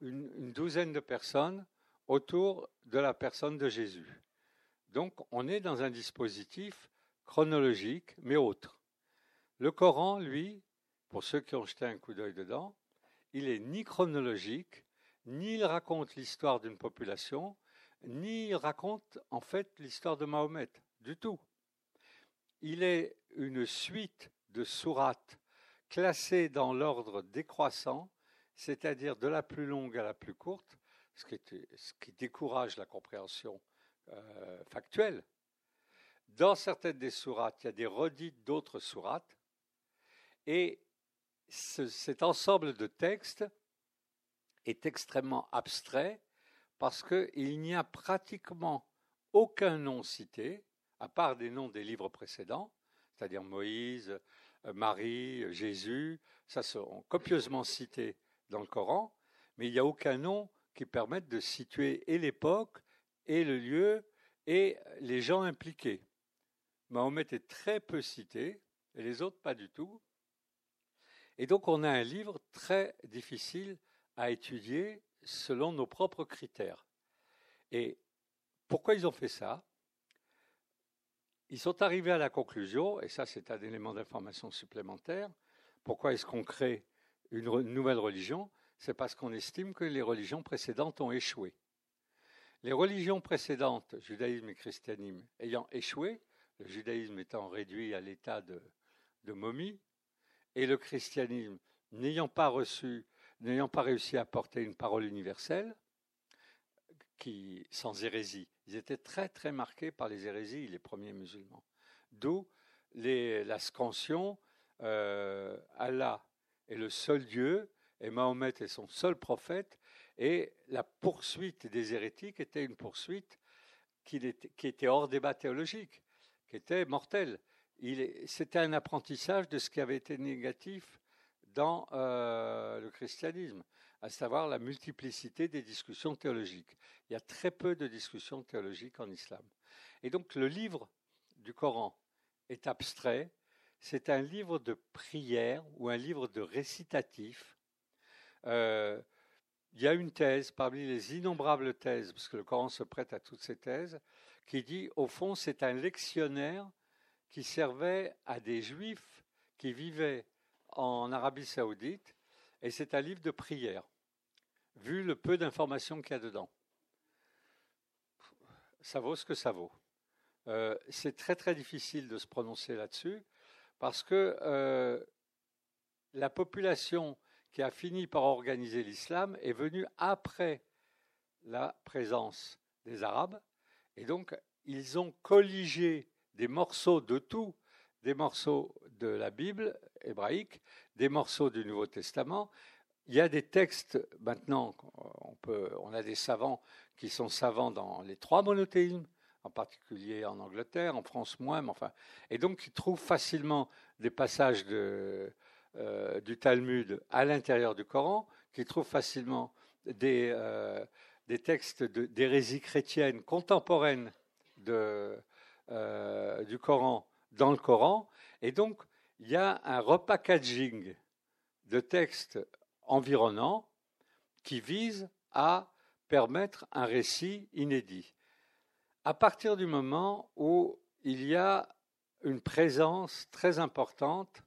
une, douzaine de personnes autour de la personne de Jésus. Donc on est dans un dispositif chronologique, mais autre. Le Coran, lui, pour ceux qui ont jeté un coup d'œil dedans, il est ni chronologique, ni il raconte l'histoire d'une population, ni il raconte en fait l'histoire de Mahomet, du tout. Il est une suite de sourates classées dans l'ordre décroissant, c'est-à-dire de la plus longue à la plus courte, ce qui, décourage la compréhension euh, factuelle. Dans certaines des sourates, il y a des redites d'autres sourates, et cet ensemble de textes est extrêmement abstrait parce qu'il n'y a pratiquement aucun nom cité, à part des noms des livres précédents, c'est-à-dire Moïse, Marie, Jésus, ça sont copieusement cités dans le Coran, mais il n'y a aucun nom qui permette de situer et l'époque, et le lieu, et les gens impliqués. Mahomet est très peu cité, et les autres pas du tout. Et donc on a un livre très difficile à étudier selon nos propres critères. Et pourquoi ils ont fait ça? Ils sont arrivés à la conclusion, et ça c'est un élément d'information supplémentaire, pourquoi est-ce qu'on crée une nouvelle religion? C'est parce qu'on estime que les religions précédentes ont échoué. Les religions précédentes, judaïsme et christianisme, ayant échoué, le judaïsme étant réduit à l'état de, de momie, et le christianisme n'ayant pas reçu n'ayant pas réussi à porter une parole universelle, qui, sans hérésie, ils étaient très très marqués par les hérésies, les premiers musulmans. D'où la scansion, euh, Allah est le seul Dieu, et Mahomet est son seul prophète, et la poursuite des hérétiques était une poursuite qui était, qui était hors débat théologique, qui était mortelle. C'était un apprentissage de ce qui avait été négatif dans euh, le christianisme, à savoir la multiplicité des discussions théologiques. Il y a très peu de discussions théologiques en islam. Et donc le livre du Coran est abstrait, c'est un livre de prière ou un livre de récitatif. Euh, il y a une thèse parmi les innombrables thèses, parce que le Coran se prête à toutes ces thèses, qui dit, au fond, c'est un lectionnaire qui servait à des juifs qui vivaient en Arabie saoudite, et c'est un livre de prière, vu le peu d'informations qu'il y a dedans. Ça vaut ce que ça vaut. Euh, c'est très très difficile de se prononcer là-dessus, parce que euh, la population qui a fini par organiser l'islam est venue après la présence des Arabes, et donc ils ont colligé des morceaux de tout, des morceaux de la Bible hébraïque, des morceaux du Nouveau Testament. Il y a des textes, maintenant, on, a des savants qui sont savants dans les trois monothéismes, en particulier en Angleterre, en France moins, mais enfin, et donc qui trouvent facilement des passages euh, du Talmud à l'intérieur du Coran, qui trouvent facilement des, euh, des textes d'hérésie chrétienne contemporaine de, euh, du Coran dans le Coran, et donc il y a un repackaging de textes environnants qui vise à permettre un récit inédit. À partir du moment où il y a une présence très importante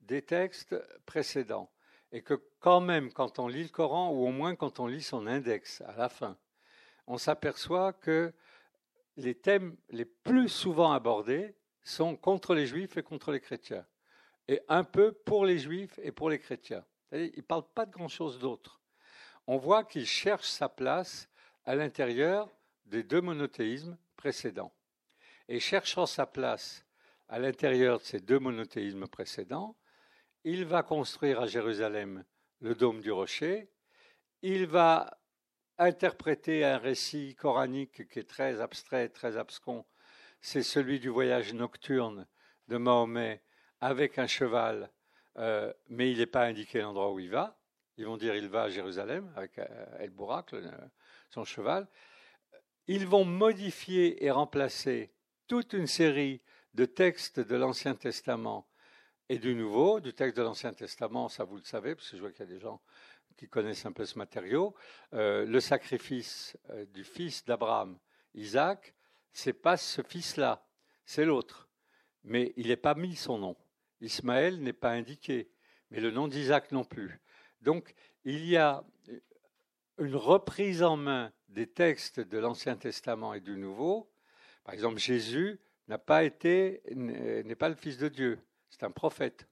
des textes précédents, et que quand même, quand on lit le Coran, ou au moins quand on lit son index à la fin, on s'aperçoit que les thèmes les plus souvent abordés sont contre les juifs et contre les chrétiens et un peu pour les juifs et pour les chrétiens. Il ne parle pas de grand-chose d'autre. On voit qu'il cherche sa place à l'intérieur des deux monothéismes précédents. Et cherchant sa place à l'intérieur de ces deux monothéismes précédents, il va construire à Jérusalem le dôme du rocher, il va interpréter un récit coranique qui est très abstrait, très abscon, c'est celui du voyage nocturne de Mahomet avec un cheval, euh, mais il n'est pas indiqué l'endroit où il va. Ils vont dire il va à Jérusalem avec euh, El Bourak, son cheval. Ils vont modifier et remplacer toute une série de textes de l'Ancien Testament et du Nouveau. Du texte de l'Ancien Testament, ça vous le savez, parce que je vois qu'il y a des gens qui connaissent un peu ce matériau. Euh, le sacrifice du fils d'Abraham, Isaac, c'est pas ce fils-là, c'est l'autre. Mais il n'est pas mis son nom. Ismaël n'est pas indiqué, mais le nom d'Isaac non plus. Donc il y a une reprise en main des textes de l'Ancien Testament et du Nouveau. Par exemple, Jésus n'a pas été, n'est pas le Fils de Dieu, c'est un prophète.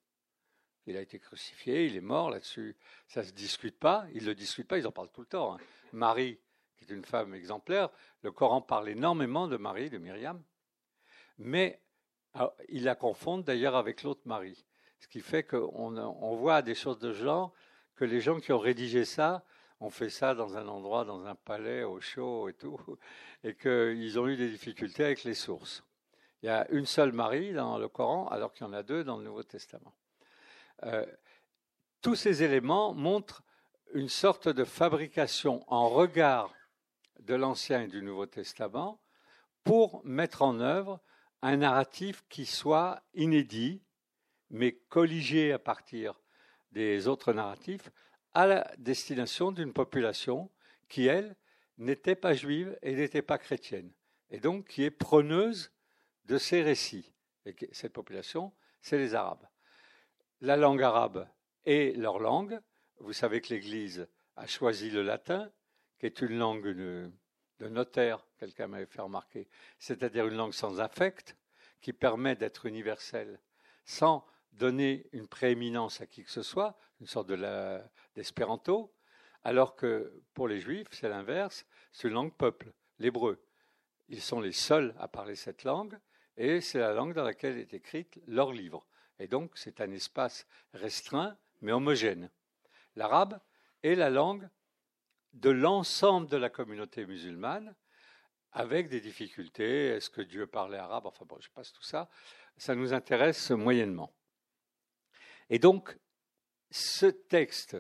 Il a été crucifié, il est mort là-dessus. Ça ne se discute pas, ils ne le discutent pas, ils en parlent tout le temps. Hein. Marie qui est une femme exemplaire. Le Coran parle énormément de Marie, de Myriam, mais ah, il la confond d'ailleurs avec l'autre Marie. Ce qui fait qu'on on voit des choses de genre que les gens qui ont rédigé ça ont fait ça dans un endroit, dans un palais, au chaud et tout, et qu'ils ont eu des difficultés avec les sources. Il y a une seule Marie dans le Coran, alors qu'il y en a deux dans le Nouveau Testament. Euh, tous ces éléments montrent une sorte de fabrication en regard de l'Ancien et du Nouveau Testament pour mettre en œuvre un narratif qui soit inédit, mais colligé à partir des autres narratifs, à la destination d'une population qui, elle, n'était pas juive et n'était pas chrétienne, et donc qui est preneuse de ces récits. Et cette population, c'est les Arabes. La langue arabe est leur langue. Vous savez que l'Église a choisi le latin, qui est une langue de, notaire, quelqu'un m'avait fait remarquer, c'est-à-dire une langue sans affect, qui permet d'être universelle, sans donner une prééminence à qui que ce soit, une sorte d'espéranto, alors que pour les juifs, c'est l'inverse, c'est une langue peuple, l'hébreu. Ils sont les seuls à parler cette langue, et c'est la langue dans laquelle est écrite leur livre. Et donc, c'est un espace restreint, mais homogène. L'arabe est la langue de l'ensemble de la communauté musulmane, avec des difficultés. Est-ce que Dieu parlait arabe? Enfin bon, je passe tout ça. Ça nous intéresse moyennement. Et donc, ce texte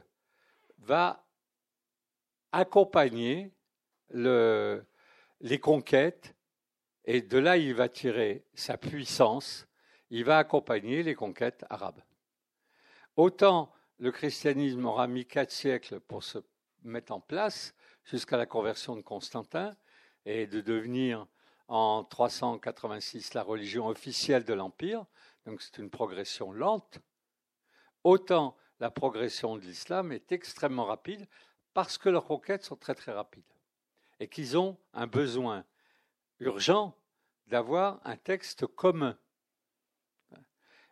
va accompagner le, les conquêtes, et de là il va tirer sa puissance, il va accompagner les conquêtes arabes. Autant le christianisme aura mis quatre siècles pour se mettre en place jusqu'à la conversion de Constantin et de devenir en 386 la religion officielle de l'Empire. Donc c'est une progression lente. Autant la progression de l'islam est extrêmement rapide parce que leurs conquêtes sont très très rapides et qu'ils ont un besoin urgent d'avoir un texte commun.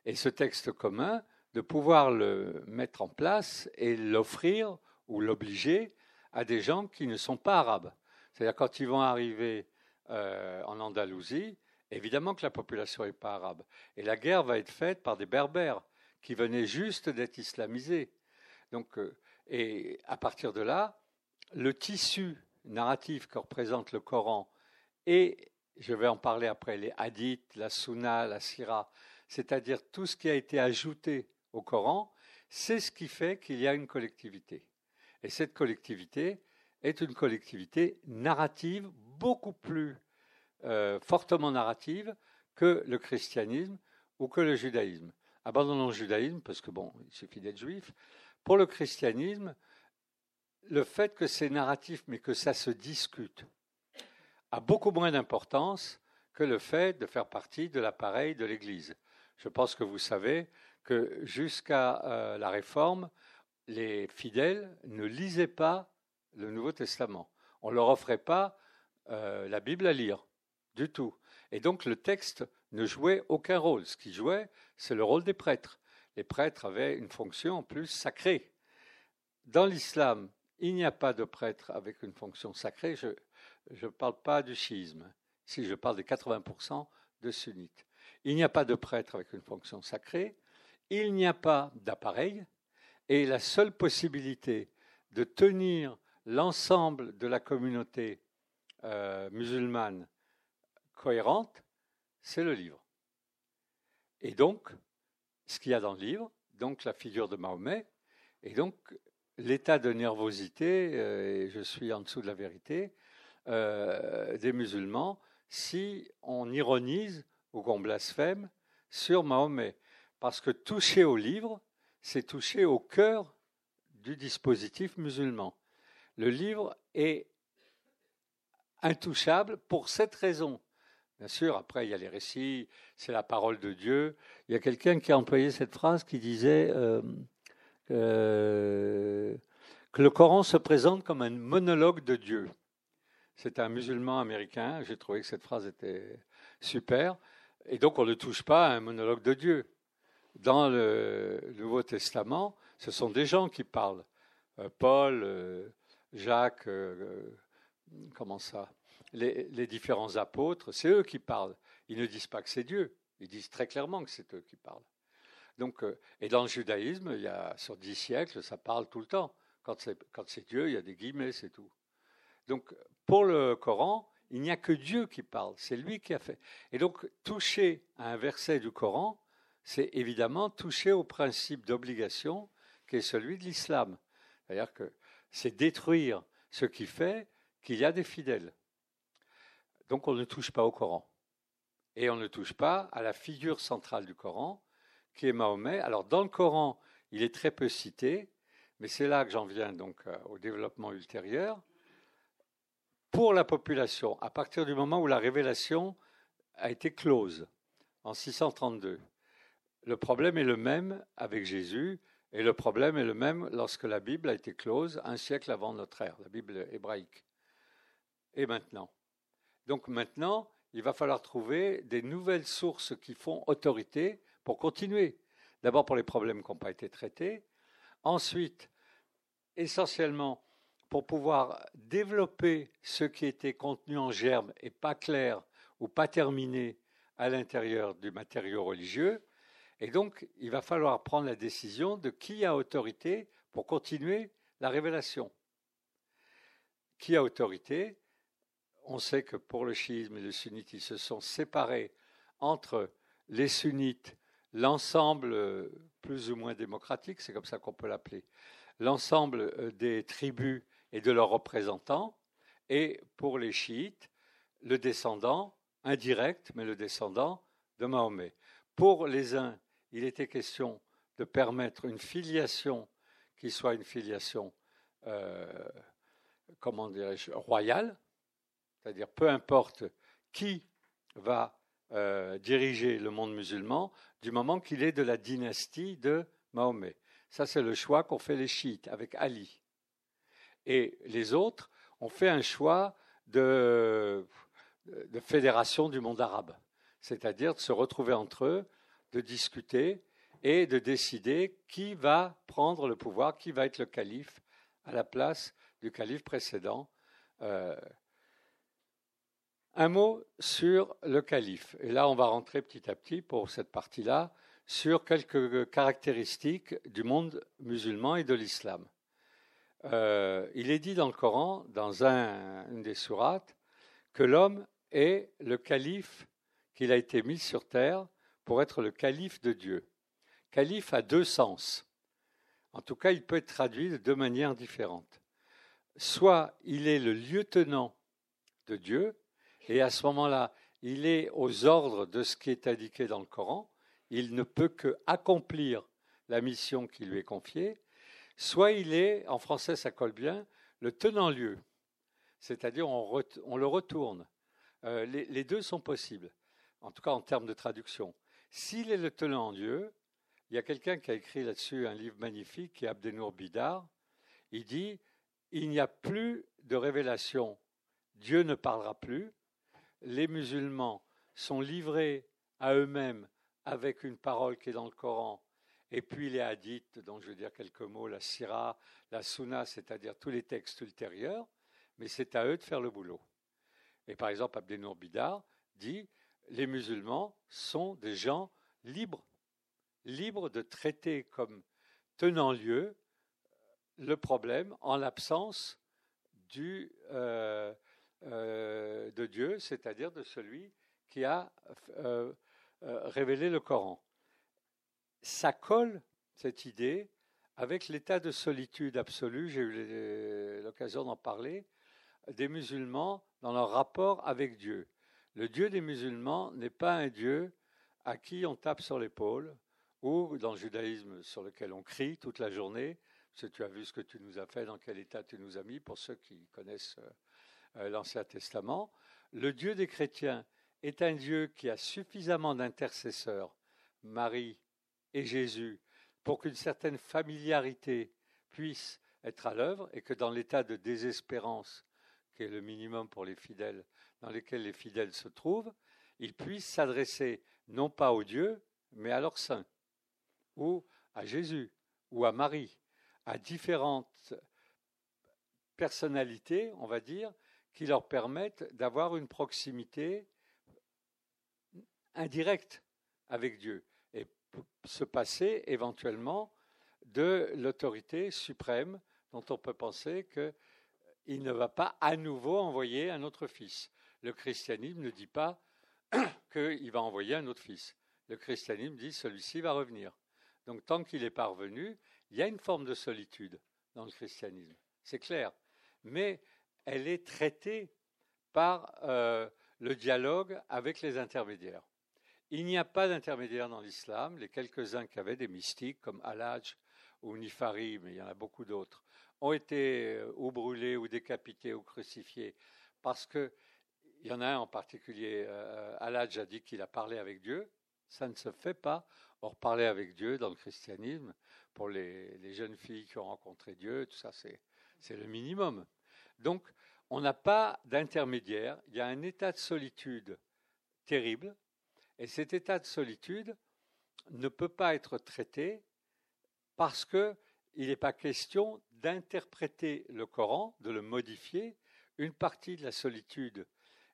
Et ce texte commun, de pouvoir le mettre en place et l'offrir ou l'obliger à des gens qui ne sont pas arabes. C'est-à-dire quand ils vont arriver euh, en Andalousie, évidemment que la population n'est pas arabe. Et la guerre va être faite par des berbères qui venaient juste d'être islamisés. Donc, euh, et à partir de là, le tissu narratif que représente le Coran et, je vais en parler après, les hadiths, la sunna, la sira, c'est-à-dire tout ce qui a été ajouté au Coran, c'est ce qui fait qu'il y a une collectivité. Et cette collectivité est une collectivité narrative, beaucoup plus euh, fortement narrative que le christianisme ou que le judaïsme. Abandonnons le judaïsme, parce que bon, il suffit d'être juif. Pour le christianisme, le fait que c'est narratif, mais que ça se discute, a beaucoup moins d'importance que le fait de faire partie de l'appareil de l'Église. Je pense que vous savez que jusqu'à euh, la Réforme, les fidèles ne lisaient pas le Nouveau Testament. On ne leur offrait pas euh, la Bible à lire, du tout. Et donc le texte ne jouait aucun rôle. Ce qui jouait, c'est le rôle des prêtres. Les prêtres avaient une fonction en plus sacrée. Dans l'islam, il n'y a pas de prêtre avec une fonction sacrée. Je ne parle pas du schisme. Si je parle des 80% de sunnites. Il n'y a pas de prêtre avec une fonction sacrée il n'y a pas d'appareil et la seule possibilité de tenir l'ensemble de la communauté euh, musulmane cohérente, c'est le livre. Et donc, ce qu'il y a dans le livre, donc la figure de Mahomet, et donc l'état de nervosité, euh, et je suis en dessous de la vérité, euh, des musulmans si on ironise ou qu'on blasphème sur Mahomet. Parce que toucher au livre, c'est toucher au cœur du dispositif musulman. Le livre est intouchable pour cette raison. Bien sûr, après, il y a les récits, c'est la parole de Dieu. Il y a quelqu'un qui a employé cette phrase qui disait euh, euh, que le Coran se présente comme un monologue de Dieu. C'est un musulman américain. J'ai trouvé que cette phrase était super. Et donc, on ne touche pas à un monologue de Dieu. Dans le Nouveau Testament, ce sont des gens qui parlent. Euh, Paul, euh, Jacques, euh, comment ça les, différents apôtres, c'est eux qui parlent. Ils ne disent pas que c'est Dieu. Ils disent très clairement que c'est eux qui parlent. Donc, et dans le judaïsme, il y a sur dix siècles, ça parle tout le temps. Quand c'est Dieu, il y a des guillemets, c'est tout. Donc, pour le Coran, il n'y a que Dieu qui parle, c'est lui qui a fait. Et donc, toucher à un verset du Coran, c'est évidemment toucher au principe d'obligation qui est celui de l'islam. C'est-à-dire que c'est détruire ce qui fait qu'il y a des fidèles. Donc on ne touche pas au Coran. Et on ne touche pas à la figure centrale du Coran, qui est Mahomet. Alors dans le Coran, il est très peu cité, mais c'est là que j'en viens donc euh, au développement ultérieur. Pour la population, à partir du moment où la révélation a été close, en 632, le problème est le même avec Jésus, et le problème est le même lorsque la Bible a été close un siècle avant notre ère, la Bible hébraïque. Et maintenant Donc maintenant, il va falloir trouver des nouvelles sources qui font autorité pour continuer. D'abord pour les problèmes qui n'ont pas été traités. Ensuite, essentiellement, pour pouvoir développer ce qui était contenu en germe et pas clair ou pas terminé à l'intérieur du matériau religieux. Et donc, il va falloir prendre la décision de qui a autorité pour continuer la révélation. Qui a autorité? On sait que pour le chiisme et le sunnite, ils se sont séparés entre les sunnites, l'ensemble euh, plus ou moins démocratique, c'est comme ça qu'on peut l'appeler, l'ensemble euh, des tribus et de leurs représentants, et pour les chiites, le descendant, indirect, mais le descendant de Mahomet. Pour les uns, il était question de permettre une filiation qui soit une filiation, euh, royale, c'est-à-dire peu importe qui va euh, diriger le monde musulman, du moment qu'il est de la dynastie de Mahomet. Ça, c'est le choix qu'ont fait les chiites avec Ali. Et les autres ont fait un choix de, fédération du monde arabe, c'est-à-dire de se retrouver entre eux, de discuter et de décider qui va prendre le pouvoir, qui va être le calife à la place du calife précédent. Euh, un mot sur le calife. Et là, on va rentrer petit à petit pour cette partie-là sur quelques caractéristiques du monde musulman et de l'islam. Euh, il est dit dans le Coran, dans un, une des sourates, que l'homme est le calife qu'il a été mis sur terre pour être le calife de Dieu. Calife a deux sens. En tout cas, il peut être traduit de deux manières différentes. Soit il est le lieutenant de Dieu, et à ce moment-là, il est aux ordres de ce qui est indiqué dans le Coran, il ne peut que accomplir la mission qui lui est confiée, soit il est, en français ça colle bien, le tenant-lieu, c'est-à-dire on, le retourne. Euh, les, deux sont possibles, en tout cas en termes de traduction. S'il est le tenant-lieu, il y a quelqu'un qui a écrit là-dessus un livre magnifique, qui est Abdenour Bidar. Il dit Il n'y a plus de révélation. Dieu ne parlera plus. Les musulmans sont livrés à eux-mêmes avec une parole qui est dans le Coran et puis les hadiths, dont je veux dire quelques mots, la sira, la sunna, c'est-à-dire tous les textes ultérieurs, mais c'est à eux de faire le boulot. Et par exemple, Abdenour Bidar dit les musulmans sont des gens libres. libre de traiter comme tenant lieu le problème en l'absence du, euh, euh, de Dieu, c'est-à-dire de celui qui a euh, révélé le Coran. Ça colle, cette idée, avec l'état de solitude absolue, j'ai eu l'occasion d'en parler, des musulmans dans leur rapport avec Dieu. Le Dieu des musulmans n'est pas un Dieu à qui on tape sur l'épaule, ou dans le judaïsme sur lequel on crie toute la journée, parce que tu as vu ce que tu nous as fait, dans quel état tu nous as mis, pour ceux qui connaissent euh, l'Ancien Testament. Le Dieu des chrétiens est un Dieu qui a suffisamment d'intercesseurs, Marie et Jésus, pour qu'une certaine familiarité puisse être à l'œuvre et que dans l'état de désespérance, qui est le minimum pour les fidèles, dans lesquels les fidèles se trouvent, ils puissent s'adresser non pas au Dieu, mais à leur saint, ou à Jésus, ou à Marie, à différentes personnalités, on va dire, qui leur permettent d'avoir une proximité indirecte avec Dieu se passer éventuellement de l'autorité suprême dont on peut penser qu'il ne va pas à nouveau envoyer un autre fils. Le christianisme ne dit pas qu'il va envoyer un autre fils. Le christianisme dit celui-ci va revenir. Donc tant qu'il est parvenu, il y a une forme de solitude dans le christianisme, c'est clair. Mais elle est traitée par euh, le dialogue avec les intermédiaires. Il n'y a pas d'intermédiaire dans l'islam. Les quelques-uns qui avaient des mystiques comme Al-Hajj ou Nifari, mais il y en a beaucoup d'autres, ont été euh, ou brûlés ou décapités ou crucifiés parce que il y en a un en particulier, euh, Al-Hajj a dit qu'il a parlé avec Dieu. Ça ne se fait pas. Or, parler avec Dieu dans le christianisme, pour les, les jeunes filles qui ont rencontré Dieu, tout ça, c'est le minimum. Donc, on n'a pas d'intermédiaire. Il y a un état de solitude terrible et cet état de solitude ne peut pas être traité parce qu'il n'est pas question d'interpréter le Coran, de le modifier. Une partie de la solitude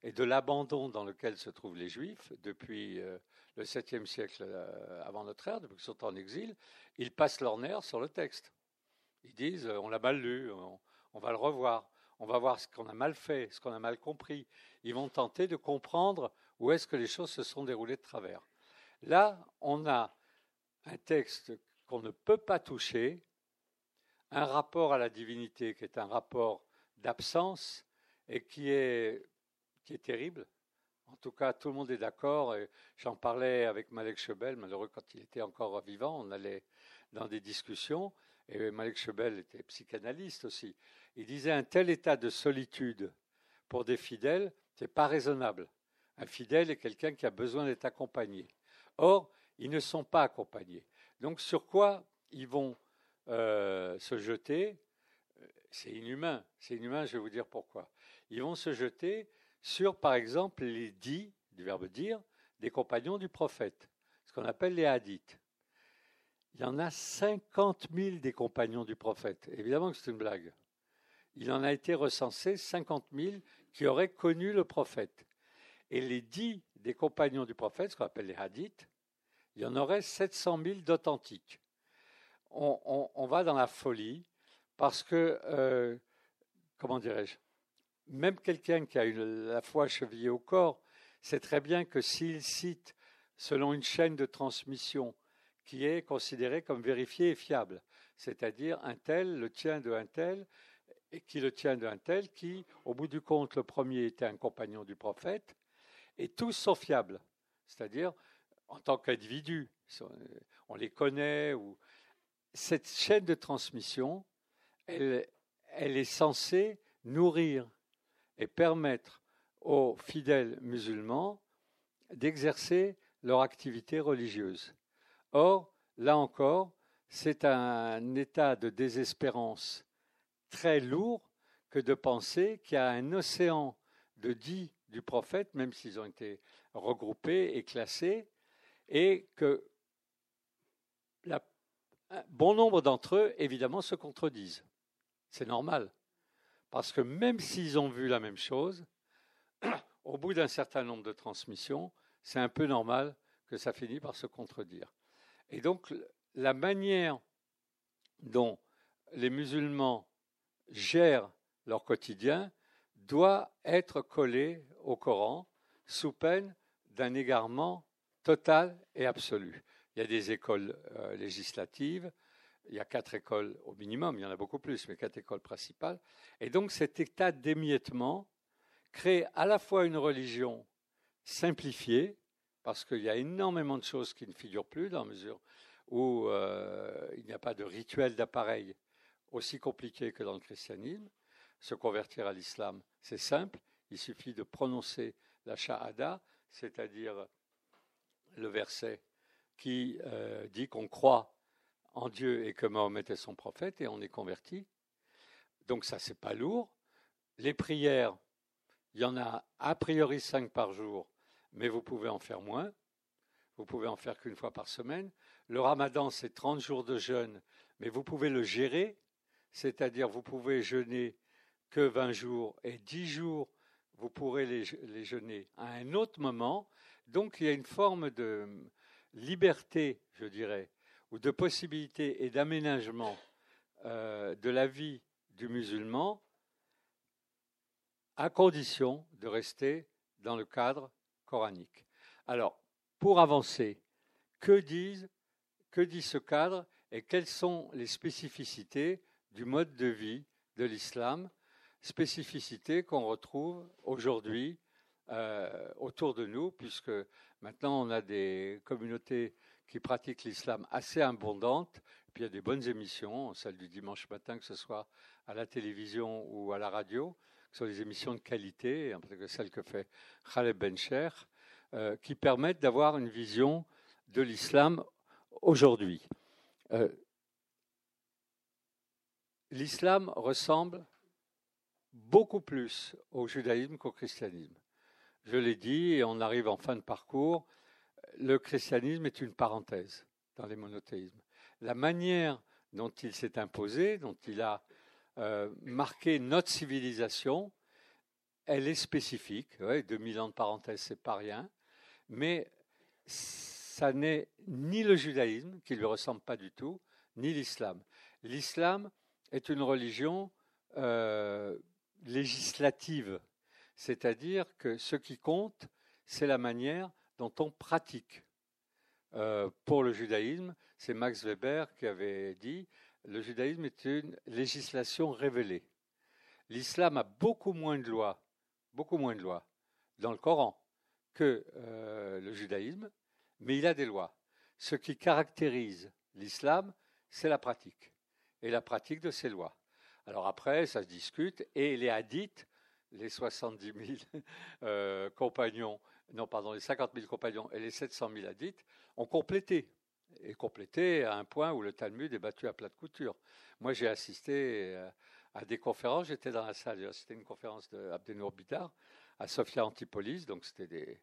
et de l'abandon dans lequel se trouvent les Juifs depuis euh, le 7e siècle euh, avant notre ère, depuis qu'ils sont en exil, ils passent leur nerf sur le texte. Ils disent on l'a mal lu, on, va le revoir, on va voir ce qu'on a mal fait, ce qu'on a mal compris. Ils vont tenter de comprendre où est-ce que les choses se sont déroulées de travers? Là, on a un texte qu'on ne peut pas toucher, un rapport à la divinité qui est un rapport d'absence et qui est, qui est terrible. En tout cas, tout le monde est d'accord. J'en parlais avec Malek Chebel, malheureux quand il était encore vivant, on allait dans des discussions, et Malek Chebel était psychanalyste aussi. Il disait un tel état de solitude pour des fidèles, c'est pas raisonnable. Un fidèle est quelqu'un qui a besoin d'être accompagné. Or, ils ne sont pas accompagnés. Donc, sur quoi ils vont euh, se jeter C'est inhumain. C'est inhumain, je vais vous dire pourquoi. Ils vont se jeter sur, par exemple, les dits, du verbe dire, des compagnons du prophète, ce qu'on appelle les hadiths. Il y en a 50 000 des compagnons du prophète. Évidemment que c'est une blague. Il en a été recensé 50 000 qui auraient connu le prophète. Et les dix des compagnons du prophète, ce qu'on appelle les hadiths, il y en aurait 700 000 d'authentiques. On, va dans la folie parce que, euh, comment dirais-je, même quelqu'un qui a eu la foi chevillée au corps sait très bien que s'il cite selon une chaîne de transmission qui est considérée comme vérifiée et fiable, c'est-à-dire un tel le tient de un tel et qui le tient d'un tel qui, au bout du compte, le premier était un compagnon du prophète, et tous sont fiables, c'est-à-dire en tant qu'individus, on les connaît. Cette chaîne de transmission, elle, est censée nourrir et permettre aux fidèles musulmans d'exercer leur activité religieuse. Or, là encore, c'est un état de désespérance très lourd que de penser qu'il y a un océan de dits du prophète, même s'ils ont été regroupés et classés, et que bon nombre d'entre eux, évidemment, se contredisent. C'est normal. Parce que même s'ils ont vu la même chose, au bout d'un certain nombre de transmissions, c'est un peu normal que ça finisse par se contredire. Et donc, la manière dont les musulmans gèrent leur quotidien doit être collée au Coran sous peine d'un égarement total et absolu. Il y a des écoles euh, législatives, il y a quatre écoles au minimum, il y en a beaucoup plus, mais quatre écoles principales. Et donc cet état d'émiettement crée à la fois une religion simplifiée, parce qu'il y a énormément de choses qui ne figurent plus dans la mesure où euh, il n'y a pas de rituel d'appareil aussi compliqué que dans le christianisme. Se convertir à l'islam, c'est simple, il suffit de prononcer la shahada, c'est-à-dire le verset qui euh, dit qu'on croit en Dieu et que Mahomet est son prophète et on est converti. Donc ça, c'est pas lourd. Les prières, il y en a a priori cinq par jour, mais vous pouvez en faire moins. Vous pouvez en faire qu'une fois par semaine. Le ramadan, c'est 30 jours de jeûne, mais vous pouvez le gérer, c'est-à-dire vous pouvez jeûner que 20 jours et 10 jours, vous pourrez les, jeûner à un autre moment. Donc il y a une forme de liberté, je dirais, ou de possibilité et d'aménagement euh, de la vie du musulman à condition de rester dans le cadre coranique. Alors, pour avancer, que, disent, que dit ce cadre et quelles sont les spécificités du mode de vie de l'islam, spécificités qu'on retrouve aujourd'hui euh, autour de nous, puisque maintenant on a des communautés qui pratiquent l'islam assez abondantes, puis il y a des bonnes émissions, celles du dimanche matin, que ce soit à la télévision ou à la radio, ce sont des émissions de qualité, que celle que fait Khaled Bencher, euh, qui permettent d'avoir une vision de l'islam aujourd'hui. Euh, l'islam ressemble beaucoup plus au judaïsme qu'au christianisme. Je l'ai dit, et on arrive en fin de parcours, le christianisme est une parenthèse dans les monothéismes. La manière dont il s'est imposé, dont il a euh, marqué notre civilisation, elle est spécifique. Ouais, 2000 ans de parenthèse, c'est pas rien. Mais ça n'est ni le judaïsme, qui ne lui ressemble pas du tout, ni l'islam. L'islam est une religion euh, législative, c'est-à-dire que ce qui compte, c'est la manière dont on pratique. Euh, pour le judaïsme, c'est Max Weber qui avait dit le judaïsme est une législation révélée. L'islam a beaucoup moins de lois, beaucoup moins de lois dans le Coran que euh, le judaïsme, mais il a des lois. Ce qui caractérise l'islam, c'est la pratique et la pratique de ces lois. Alors après, ça se discute et les hadiths les 70 000 euh, compagnons, non, pardon, les 50 000 compagnons et les 700 000 hadiths ont complété. Et complété à un point où le Talmud est battu à plat de couture. Moi, j'ai assisté euh, à des conférences, j'étais dans la salle, c'était une conférence d'Abdenour Bidar à Sofia Antipolis, donc c'était des,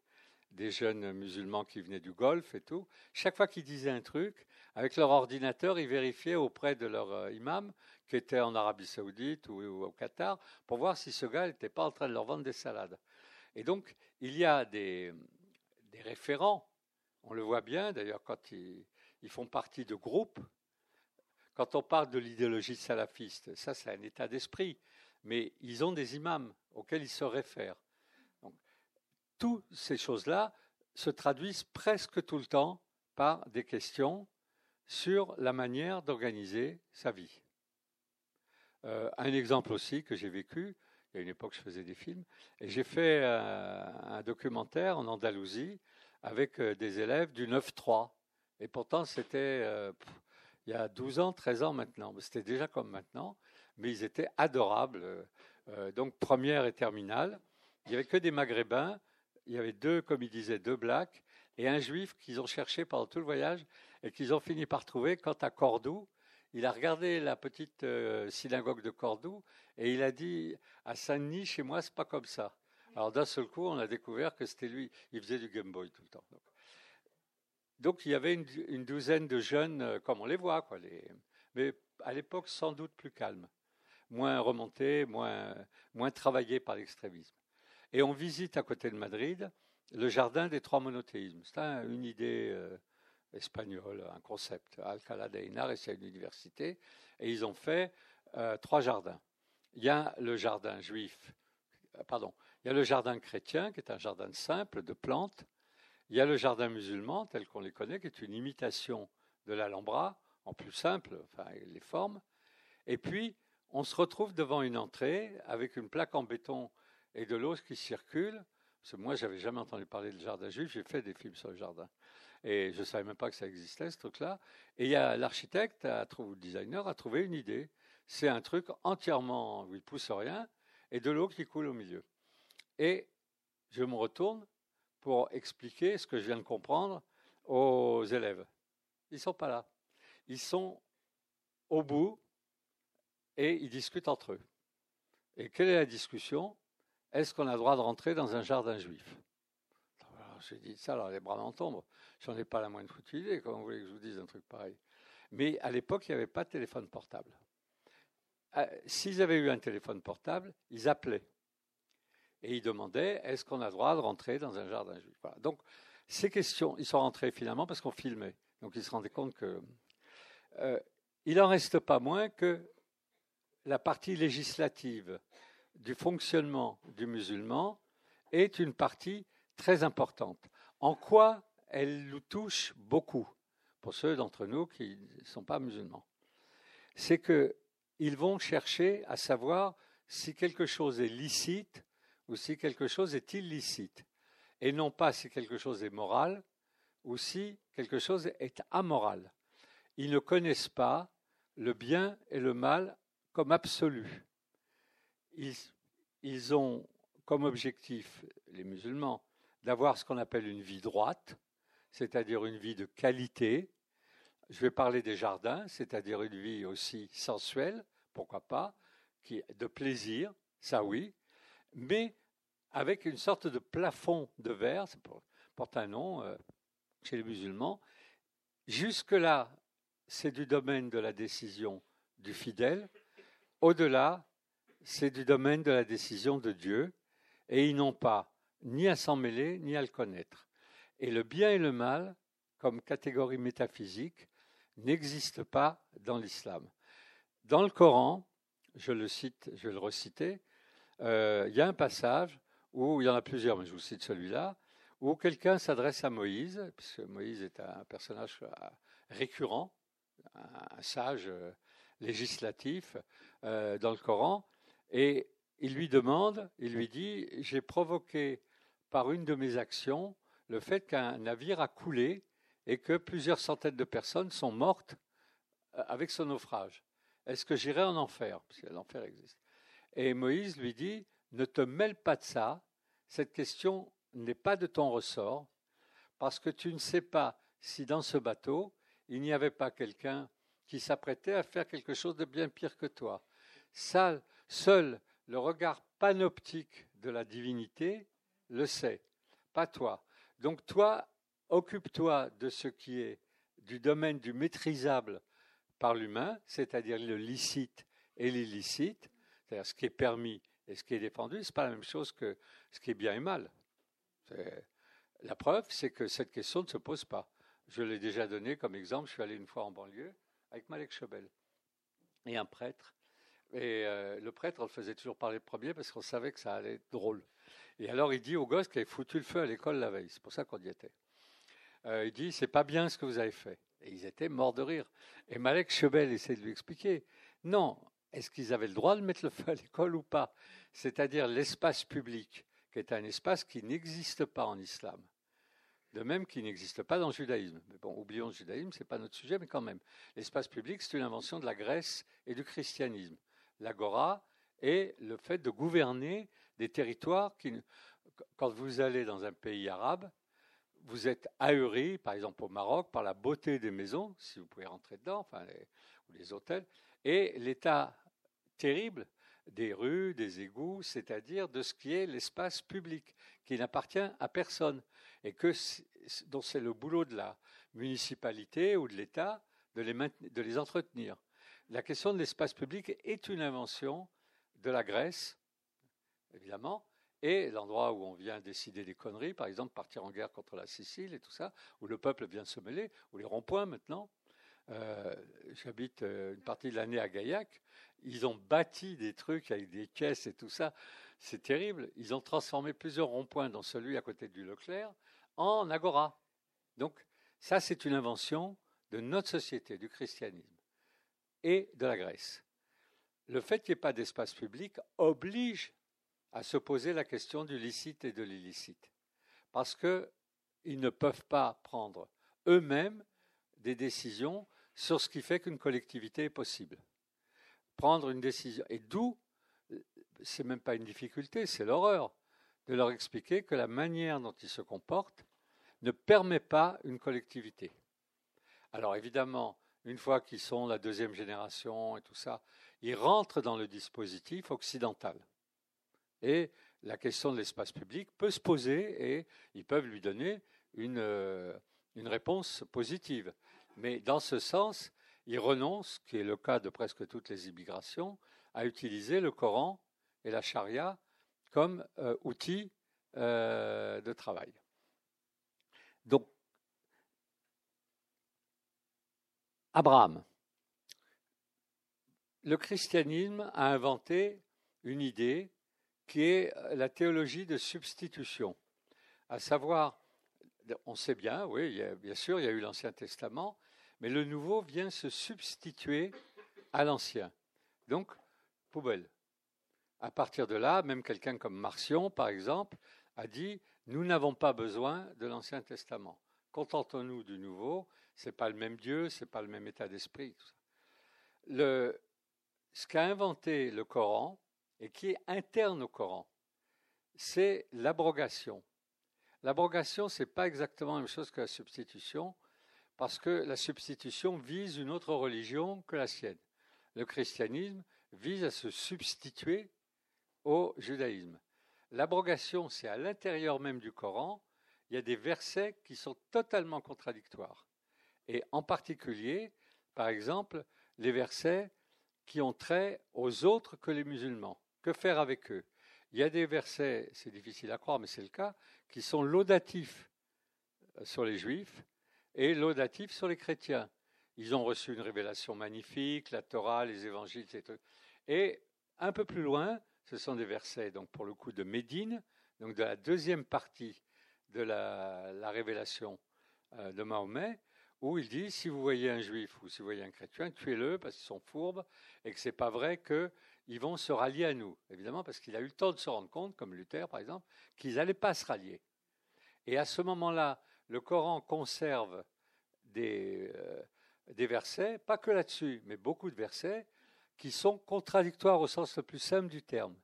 des jeunes musulmans qui venaient du Golfe et tout. Chaque fois qu'ils disaient un truc, avec leur ordinateur, ils vérifiaient auprès de leur euh, imam, qui était en Arabie Saoudite ou, au Qatar, pour voir si ce gars n'était pas en train de leur vendre des salades. Et donc, il y a des, référents, on le voit bien d'ailleurs quand ils, ils, font partie de groupes. Quand on parle de l'idéologie salafiste, ça c'est un état d'esprit, mais ils ont des imams auxquels ils se réfèrent toutes ces choses-là se traduisent presque tout le temps par des questions sur la manière d'organiser sa vie. Euh, un exemple aussi que j'ai vécu, il y a une époque je faisais des films, et j'ai fait euh, un documentaire en Andalousie avec euh, des élèves du 9-3. Et pourtant, c'était il y a 12 ans, 13 ans maintenant. C'était déjà comme maintenant, mais ils étaient adorables. donc, première et terminale. Il n'y avait que des Maghrébins il y avait deux, comme il disait, deux blacks et un juif qu'ils ont cherché pendant tout le voyage et qu'ils ont fini par trouver. Quant à Cordoue, il a regardé la petite euh, synagogue de Cordoue et il a dit à Saint-Denis, chez moi, c'est pas comme ça. Alors d'un seul coup, on a découvert que c'était lui. Il faisait du Game Boy tout le temps. Donc, il y avait une, douzaine de jeunes, euh, comme on les voit, quoi, mais à l'époque sans doute plus calmes, moins remontés, moins, moins travaillés par l'extrémisme. Et on visite à côté de Madrid le jardin des trois monothéismes. C'est une idée euh, espagnol, un concept. Alcalá de Henares, c'est une université, et ils ont fait euh, trois jardins. Il y a le jardin juif, euh, pardon, il y a le jardin chrétien, qui est un jardin simple de plantes. Il y a le jardin musulman, tel qu'on les connaît, qui est une imitation de l'Alhambra, en plus simple, enfin, les formes. Et puis, on se retrouve devant une entrée avec une plaque en béton et de l'eau qui circule. Parce que moi, j'avais jamais entendu parler de jardin juif. J'ai fait des films sur le jardin. Et je ne savais même pas que ça existait, ce truc-là. Et il y a l'architecte, ou le designer, a trouvé une idée. C'est un truc entièrement où il pousse rien et de l'eau qui coule au milieu. Et je me retourne pour expliquer ce que je viens de comprendre aux élèves. Ils ne sont pas là. Ils sont au bout et ils discutent entre eux. Et quelle est la discussion? Est-ce qu'on a le droit de rentrer dans un jardin juif J'ai dit ça, alors les bras m'en tombent. J'en ai pas la moindre foutue idée, comment vous voulez que je vous dise un truc pareil. Mais à l'époque, il n'y avait pas de téléphone portable. Euh, s'ils avaient eu un téléphone portable, ils appelaient. Et ils demandaient est-ce qu'on a le droit de rentrer dans un jardin juif? Donc, ces questions, ils sont rentrés finalement parce qu'on filmait. Donc, ils se rendaient compte que. Euh, il n'en reste pas moins que la partie législative du fonctionnement du musulman est une partie très importante. En quoi elle nous touche beaucoup, pour ceux d'entre nous qui ne sont pas musulmans? C'est qu'ils vont chercher à savoir si quelque chose est licite ou si quelque chose est illicite, et non pas si quelque chose est moral ou si quelque chose est amoral. Ils ne connaissent pas le bien et le mal comme absolu. Ils, ont comme objectif, les musulmans, d'avoir ce qu'on appelle une vie droite, c'est-à-dire une vie de qualité. Je vais parler des jardins, c'est-à-dire une vie aussi sensuelle, pourquoi pas, qui, de plaisir, ça oui, mais avec une sorte de plafond de verre, ça porte un nom euh, chez les musulmans. Jusque-là, c'est du domaine de la décision du fidèle. Au-delà, c'est du domaine de la décision de Dieu, et ils n'ont pas ni à s'en mêler, ni à le connaître. Et le bien et le mal, comme catégorie métaphysique, n'existent pas dans l'islam. Dans le Coran, je le cite, je vais le reciter, euh, il y a un passage où, il y en a plusieurs, mais je vous cite celui-là, où quelqu'un s'adresse à Moïse, puisque Moïse est un personnage euh, récurrent, un sage euh, législatif dans le Coran, et il lui demande, il lui dit, j'ai provoqué par une de mes actions le fait qu'un navire a coulé et que plusieurs centaines de personnes sont mortes avec son naufrage. Est-ce que j'irai en enfer? Parce l'enfer existe. Et Moïse lui dit, ne te mêle pas de ça, cette question n'est pas de ton ressort, parce que tu ne sais pas si dans ce bateau, il n'y avait pas quelqu'un qui s'apprêtait à faire quelque chose de bien pire que toi. Ça, seul le regard panoptique de la divinité le sait, pas toi. Donc toi, occupe-toi de ce qui est du domaine du maîtrisable par l'humain, c'est-à-dire le licite et l'illicite, c'est-à-dire ce qui est permis et ce qui est défendu, ce n'est pas la même chose que ce qui est bien et mal. La preuve, c'est que cette question ne se pose pas. Je l'ai déjà donné comme exemple, je suis allé une fois en banlieue avec Malek Chebel et un prêtre. Et euh, le prêtre, on le faisait toujours parler le premier parce qu'on savait que ça allait être drôle. Et alors il dit au gosse qui avait foutu le feu à l'école la veille, c'est pour ça qu'on y était. Euh, il dit, c'est pas bien ce que vous avez fait. Et ils étaient morts de rire. Et Malek Chebel essaie de lui expliquer, non, est-ce qu'ils avaient le droit de mettre le feu à l'école ou pas? C'est-à-dire l'espace public, qui est un espace qui n'existe pas en islam. De même qu'il n'existe pas dans le judaïsme. Mais bon, oublions le judaïsme, ce n'est pas notre sujet, mais quand même. L'espace public, c'est une invention de la Grèce et du christianisme. L'agora est le fait de gouverner des territoires quand vous allez dans un pays arabe, vous êtes ahuri, par exemple au Maroc, par la beauté des maisons, si vous pouvez rentrer dedans, enfin ou les hôtels, et l'état terrible des rues, des égouts, c'est-à-dire de ce qui est l'espace public, qui n'appartient à personne, et dont c'est le boulot de la municipalité ou de l'État de les, de les entretenir. La question de l'espace public est une invention de la Grèce, évidemment, et l'endroit où on vient décider des conneries, par exemple partir en guerre contre la Sicile et tout ça, où le peuple vient se mêler, ou les ronds-points maintenant. Euh, j'habite euh, une partie de l'année à Gaillac. Ils ont bâti des trucs avec des caisses et tout ça. C'est terrible. Ils ont transformé plusieurs ronds-points, dont celui à côté du Leclerc, en agora. Donc, ça, c'est une invention de notre société, du christianisme et de la Grèce. Le fait qu'il n'y ait pas d'espace public oblige à se poser la question du licite et de l'illicite. Parce qu'ils ne peuvent pas prendre eux-mêmes des décisions sur ce qui fait qu'une collectivité est possible. Prendre une décision. Et d'où, c'est même pas une difficulté, c'est l'horreur de leur expliquer que la manière dont ils se comportent ne permet pas une collectivité. Alors évidemment, une fois qu'ils sont la deuxième génération et tout ça, ils rentrent dans le dispositif occidental. Et la question de l'espace public peut se poser et ils peuvent lui donner une, euh, réponse positive. Mais dans ce sens, ils renoncent, qui est le cas de presque toutes les immigrations, à utiliser le Coran et la charia comme euh, outil euh, de travail. Donc, Abraham. Le christianisme a inventé une idée qui est la théologie de substitution, à savoir, on sait bien, oui, bien sûr, il y a eu l'Ancien Testament, mais le Nouveau vient se substituer à l'Ancien. Donc, poubelle. À partir de là, même quelqu'un comme Marcion, par exemple, a dit Nous n'avons pas besoin de l'Ancien Testament. Contentons-nous du Nouveau. Ce n'est pas le même Dieu, ce n'est pas le même état d'esprit. Ce qu'a inventé le Coran, et qui est interne au Coran, c'est l'abrogation. L'abrogation, ce n'est pas exactement la même chose que la substitution, parce que la substitution vise une autre religion que la sienne. Le christianisme vise à se substituer au judaïsme. L'abrogation, c'est à l'intérieur même du Coran, il y a des versets qui sont totalement contradictoires. Et en particulier, par exemple, les versets qui ont trait aux autres que les musulmans. Que faire avec eux? Il y a des versets, c'est difficile à croire, mais c'est le cas, qui sont laudatifs euh, sur les juifs et laudatifs sur les chrétiens. Ils ont reçu une révélation magnifique, la Torah, les évangiles, etc. Et un peu plus loin, ce sont des versets, donc pour le coup, de Médine, donc de la deuxième partie de la, révélation euh, de Mahomet, où il dit si vous voyez un juif ou si vous voyez un chrétien, tuez-le parce qu'ils sont fourbes et que ce n'est pas vrai que ils vont se rallier à nous. Évidemment, parce qu'il a eu le temps de se rendre compte, comme Luther par exemple, qu'ils n'allaient pas se rallier. Et à ce moment-là, le Coran conserve euh, des versets, pas que là-dessus, mais beaucoup de versets, qui sont contradictoires au sens le plus simple du terme.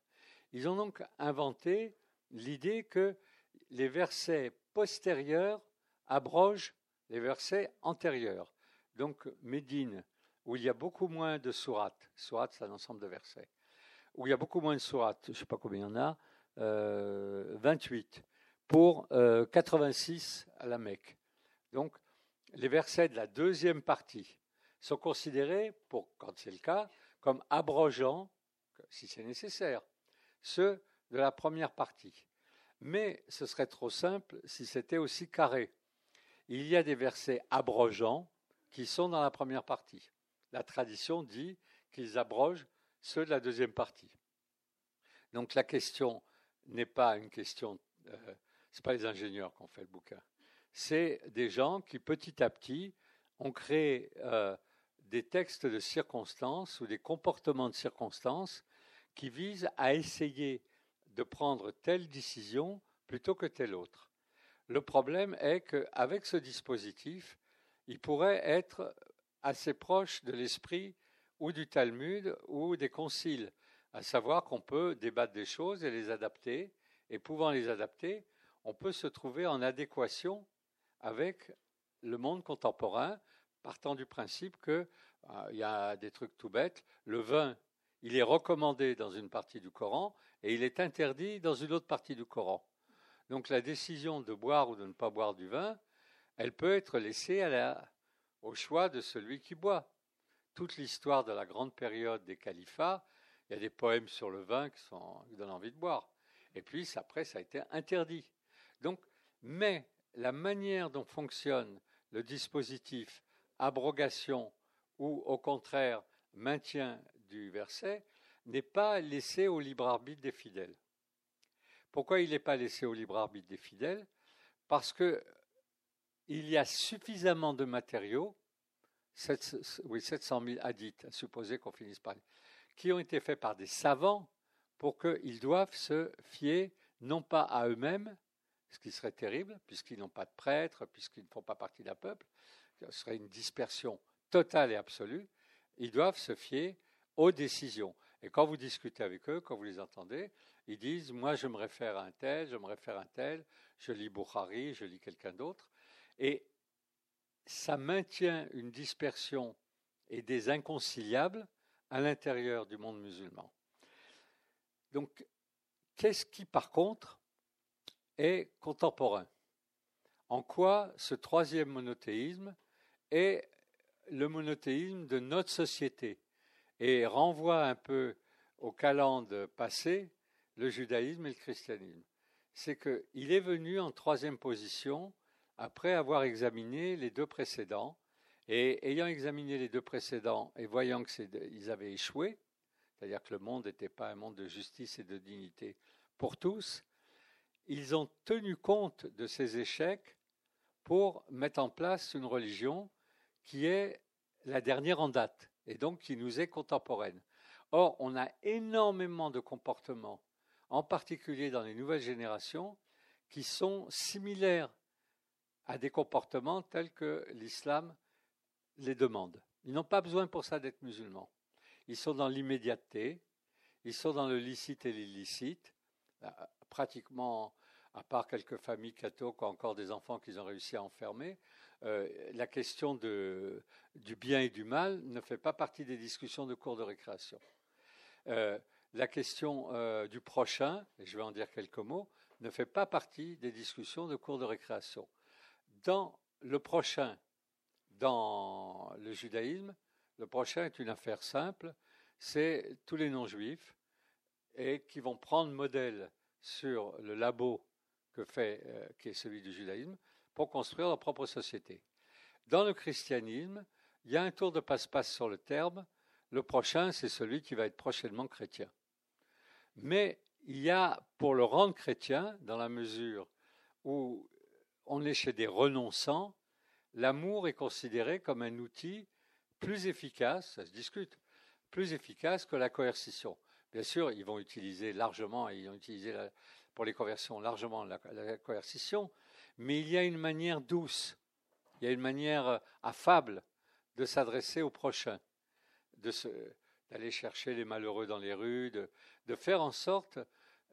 Ils ont donc inventé l'idée que les versets postérieurs abrogent les versets antérieurs. Donc Médine où il y a beaucoup moins de sourates. Sourates, c'est un ensemble de versets. Où il y a beaucoup moins de sourates, je ne sais pas combien il y en a, 28, euh, pour 86 euh, à la Mecque. Donc, les versets de la deuxième partie sont considérés, quand c'est le cas, comme abrogeant, si c'est nécessaire, ceux de la première partie. Mais ce serait trop simple si c'était aussi carré. Il y a des versets abrogeants qui sont dans la première partie la tradition dit qu'ils abrogent ceux de la deuxième partie. Donc la question n'est pas une question, euh, ce pas les ingénieurs qui ont fait le bouquin, c'est des gens qui petit à petit ont créé euh, des textes de circonstances ou des comportements de circonstances qui visent à essayer de prendre telle décision plutôt que telle autre. Le problème est qu'avec ce dispositif, il pourrait être assez proche de l'esprit ou du Talmud ou des conciles, à savoir qu'on peut débattre des choses et les adapter, et pouvant les adapter, on peut se trouver en adéquation avec le monde contemporain, partant du principe qu'il euh, y a des trucs tout bêtes. Le vin, il est recommandé dans une partie du Coran et il est interdit dans une autre partie du Coran. Donc la décision de boire ou de ne pas boire du vin, elle peut être laissée au choix de celui qui boit. Toute l'histoire de la grande période des califats, il y a des poèmes sur le vin qui, donnent envie de boire. Et puis après, ça a été interdit. Donc, mais la manière dont fonctionne le dispositif abrogation ou au contraire maintien du verset n'est pas laissé au libre arbitre des fidèles. Pourquoi il n'est pas laissé au libre arbitre des fidèles? Parce que il y a suffisamment de matériaux, oui, 700 000 hadiths, à qu'on finisse par qui ont été faits par des savants pour qu'ils doivent se fier non pas à eux-mêmes, ce qui serait terrible, puisqu'ils n'ont pas de prêtres, puisqu'ils ne font pas partie d'un peuple, ce serait une dispersion totale et absolue, ils doivent se fier aux décisions. Et quand vous discutez avec eux, quand vous les entendez, ils disent Moi, je me réfère à un tel, je me réfère à un tel, je lis Bukhari, je lis quelqu'un d'autre. Et ça maintient une dispersion et des inconciliables à l'intérieur du monde musulman. Donc, qu'est-ce qui, par contre, est contemporain? En quoi ce troisième monothéisme est le monothéisme de notre société et renvoie un peu au calende passé le judaïsme et le christianisme. C'est qu'il est venu en troisième position après avoir examiné les deux précédents, et ayant examiné les deux précédents et voyant qu'ils avaient échoué, c'est-à-dire que le monde n'était pas un monde de justice et de dignité pour tous, ils ont tenu compte de ces échecs pour mettre en place une religion qui est la dernière en date et donc qui nous est contemporaine. Or, on a énormément de comportements, en particulier dans les nouvelles générations, qui sont similaires à des comportements tels que l'islam les demande. Ils n'ont pas besoin pour ça d'être musulmans. Ils sont dans l'immédiateté, ils sont dans le licite et l'illicite, euh, pratiquement, à part quelques familles cathos qui encore des enfants qu'ils ont réussi à enfermer, euh, la question du bien et du mal ne fait pas partie des discussions de cours de récréation. Euh, la question du prochain, et je vais en dire quelques mots, ne fait pas partie des discussions de cours de récréation. Dans le prochain, dans le judaïsme, le prochain est une affaire simple, c'est tous les non-juifs et qui vont prendre modèle sur le labo euh, qui est celui du judaïsme, pour construire leur propre société. Dans le christianisme, il y a un tour de passe-passe sur le terme. Le prochain, c'est celui qui va être prochainement chrétien. Mais il y a, pour le rendre chrétien, dans la mesure où on est chez des renonçants, l'amour est considéré comme un outil plus efficace, ça se discute, plus efficace que la coercition. Bien sûr, ils vont utiliser largement, ils ont utilisé pour les conversions largement la, coercition, mais il y a une manière douce, il y a une manière affable de s'adresser au prochain, d'aller chercher les malheureux dans les rues, de faire en sorte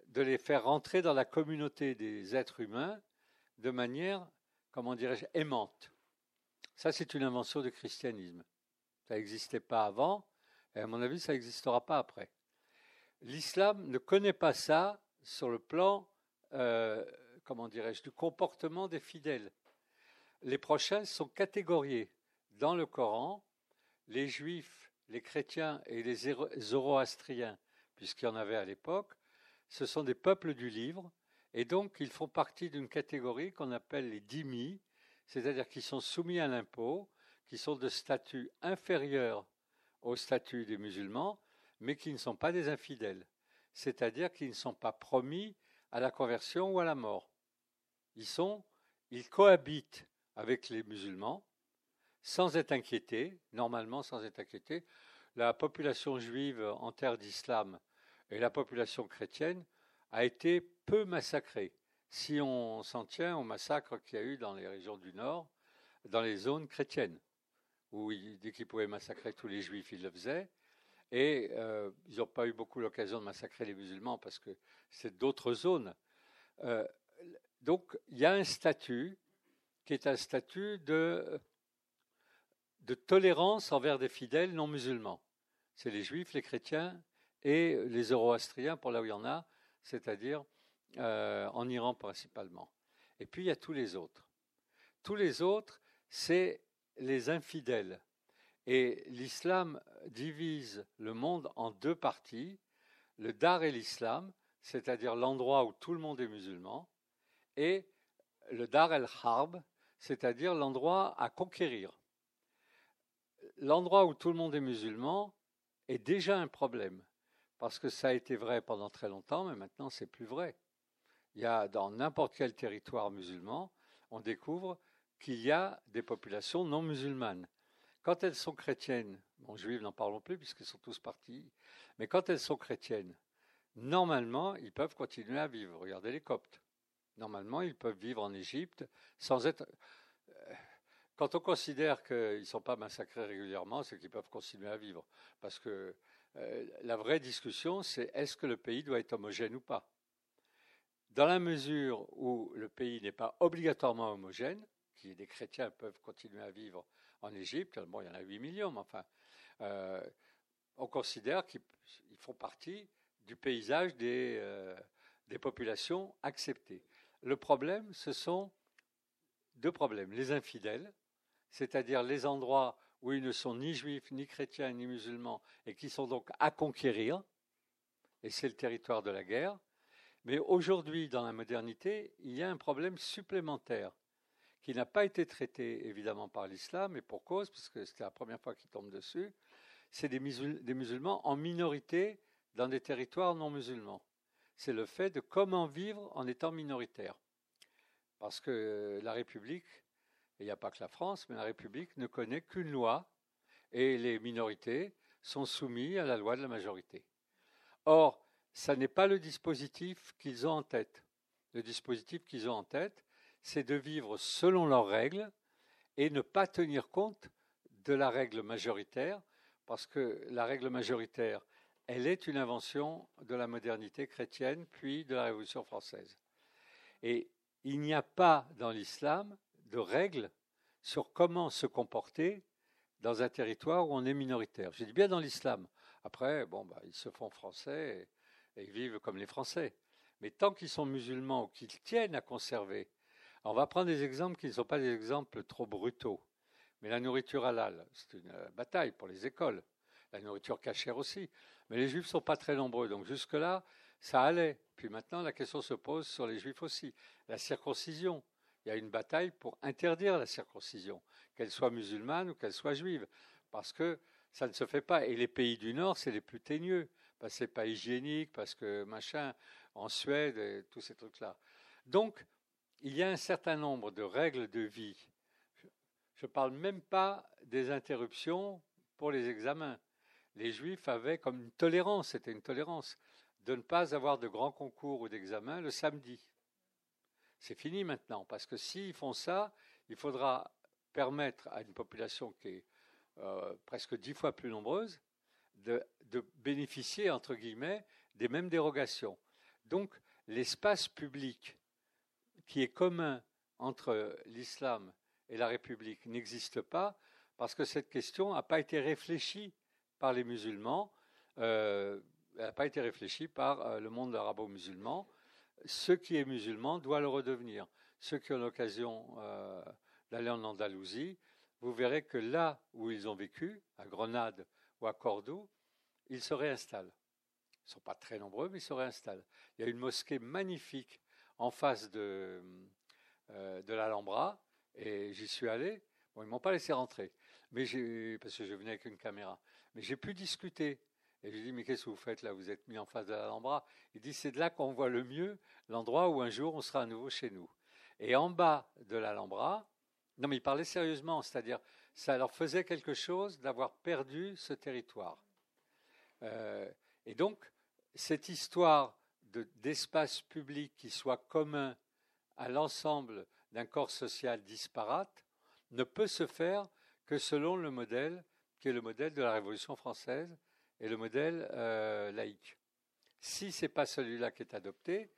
de les faire rentrer dans la communauté des êtres humains de manière, comment dirais-je, aimante. Ça, c'est une invention du christianisme. Ça n'existait pas avant, et à mon avis, ça n'existera pas après. L'islam ne connaît pas ça sur le plan, euh, comment dirais-je, du comportement des fidèles. Les prochains sont catégoriés. Dans le Coran, les juifs, les chrétiens et les zoroastriens, puisqu'il y en avait à l'époque, ce sont des peuples du livre, et donc ils font partie d'une catégorie qu'on appelle les dhimmi, c'est-à-dire qu'ils sont soumis à l'impôt, qui sont de statut inférieur au statut des musulmans, mais qui ne sont pas des infidèles, c'est-à-dire qu'ils ne sont pas promis à la conversion ou à la mort. Ils sont, ils cohabitent avec les musulmans sans être inquiétés, normalement sans être inquiétés. La population juive en terre d'islam et la population chrétienne a été peu massacrée si on s'en tient au massacre qu'il y a eu dans les régions du Nord, dans les zones chrétiennes, où dès qu'ils pouvaient massacrer tous les juifs, ils le faisaient. Et euh, ils n'ont pas eu beaucoup l'occasion de massacrer les musulmans parce que c'est d'autres zones. Euh, donc il y a un statut qui est un statut de, de tolérance envers des fidèles non musulmans. C'est les juifs, les chrétiens et les zoroastriens, pour là où il y en a, c'est-à-dire euh, en Iran principalement. Et puis il y a tous les autres. Tous les autres, c'est les infidèles. Et l'islam divise le monde en deux parties, le dar et l'islam, c'est-à-dire l'endroit où tout le monde est musulman, et le Dar el-Harb, c'est-à-dire l'endroit à conquérir. L'endroit où tout le monde est musulman est déjà un problème, parce que ça a été vrai pendant très longtemps, mais maintenant c'est plus vrai. Il y a dans n'importe quel territoire musulman, on découvre qu'il y a des populations non musulmanes. Quand elles sont chrétiennes, bon, juives n'en parlons plus puisqu'ils sont tous partis, mais quand elles sont chrétiennes, normalement, ils peuvent continuer à vivre. Regardez les Coptes. Normalement, ils peuvent vivre en Égypte sans être. Euh, quand on considère qu'ils ne sont pas massacrés régulièrement, c'est qu'ils peuvent continuer à vivre. Parce que euh, la vraie discussion, c'est est-ce que le pays doit être homogène ou pas? Dans la mesure où le pays n'est pas obligatoirement homogène, qui des chrétiens peuvent continuer à vivre en Égypte, bon, il y en a 8 millions, mais enfin, euh, on considère qu'ils font partie du paysage des, des populations acceptées. Le problème, ce sont deux problèmes. Les infidèles, c'est-à-dire les endroits où ils ne sont ni juifs, ni chrétiens, ni musulmans, et qui sont donc à conquérir, et c'est le territoire de la guerre. Mais aujourd'hui, dans la modernité, il y a un problème supplémentaire qui n'a pas été traité évidemment par l'islam, et pour cause, parce que c'était la première fois qu'il tombe dessus, c'est des, musulmans en minorité dans des territoires non musulmans c'est le fait de comment vivre en étant minoritaire. Parce que la République, il n'y a pas que la France, mais la République ne connaît qu'une loi et les minorités sont soumises à la loi de la majorité. Or, ça n'est pas le dispositif qu'ils ont en tête. Le dispositif qu'ils ont en tête, c'est de vivre selon leurs règles et ne pas tenir compte de la règle majoritaire, parce que la règle majoritaire, elle est une invention de la modernité chrétienne, puis de la Révolution française. Et il n'y a pas dans l'islam de règles sur comment se comporter dans un territoire où on est minoritaire. Je dis bien dans l'islam. Après, bon, bah, ils se font français et, ils vivent comme les Français. Mais tant qu'ils sont musulmans ou qu'ils tiennent à conserver, on va prendre des exemples qui ne sont pas des exemples trop brutaux. Mais la nourriture halal, c'est une bataille pour les écoles. La nourriture cachère aussi. Mais les juifs ne sont pas très nombreux, donc jusque-là, ça allait. Puis maintenant, la question se pose sur les juifs aussi. La circoncision. Il y a une bataille pour interdire la circoncision, qu'elle soit musulmane ou qu'elle soit juive, parce que ça ne se fait pas. Et les pays du Nord, c'est les plus teigneux, parce que c'est pas hygiénique, parce que machin, en Suède, tous ces trucs-là. Donc, il y a un certain nombre de règles de vie. Je ne parle même pas des interruptions pour les examens les Juifs avaient comme une tolérance, c'était une tolérance, de ne pas avoir de grands concours ou d'examens le samedi. C'est fini maintenant, parce que s'ils font ça, il faudra permettre à une population qui est euh, presque dix fois plus nombreuse de, bénéficier, entre guillemets, des mêmes dérogations. Donc, l'espace public qui est commun entre l'islam et la République n'existe pas parce que cette question n'a pas été réfléchie par les musulmans, euh, elle n'a pas été réfléchie par euh, le monde arabo-musulman. Ce qui est musulman doit le redevenir. Ceux qui ont l'occasion euh, d'aller en Andalousie, vous verrez que là où ils ont vécu, à Grenade ou à Cordoue, ils se réinstallent. Ils ne sont pas très nombreux, mais ils se réinstallent. Il y a une mosquée magnifique en face de, de l'Alhambra, et j'y suis allé. Bon, ils ne m'ont pas laissé rentrer, mais parce que je venais avec une caméra. Mais j'ai pu discuter. Et je lui dit, mais qu'est-ce que vous faites là? Vous êtes mis en face de l'Alhambra? Il dit, c'est de là qu'on voit le mieux l'endroit où un jour on sera à nouveau chez nous. Et en bas de l'Alhambra, non mais il parlait sérieusement, c'est-à-dire ça leur faisait quelque chose d'avoir perdu ce territoire. Euh, et donc, cette histoire d'espace public qui soit commun à l'ensemble d'un corps social disparate ne peut se faire que selon le modèle qui est le modèle de la Révolution française et le modèle euh, laïque. Si ce n'est pas celui-là qui est adopté,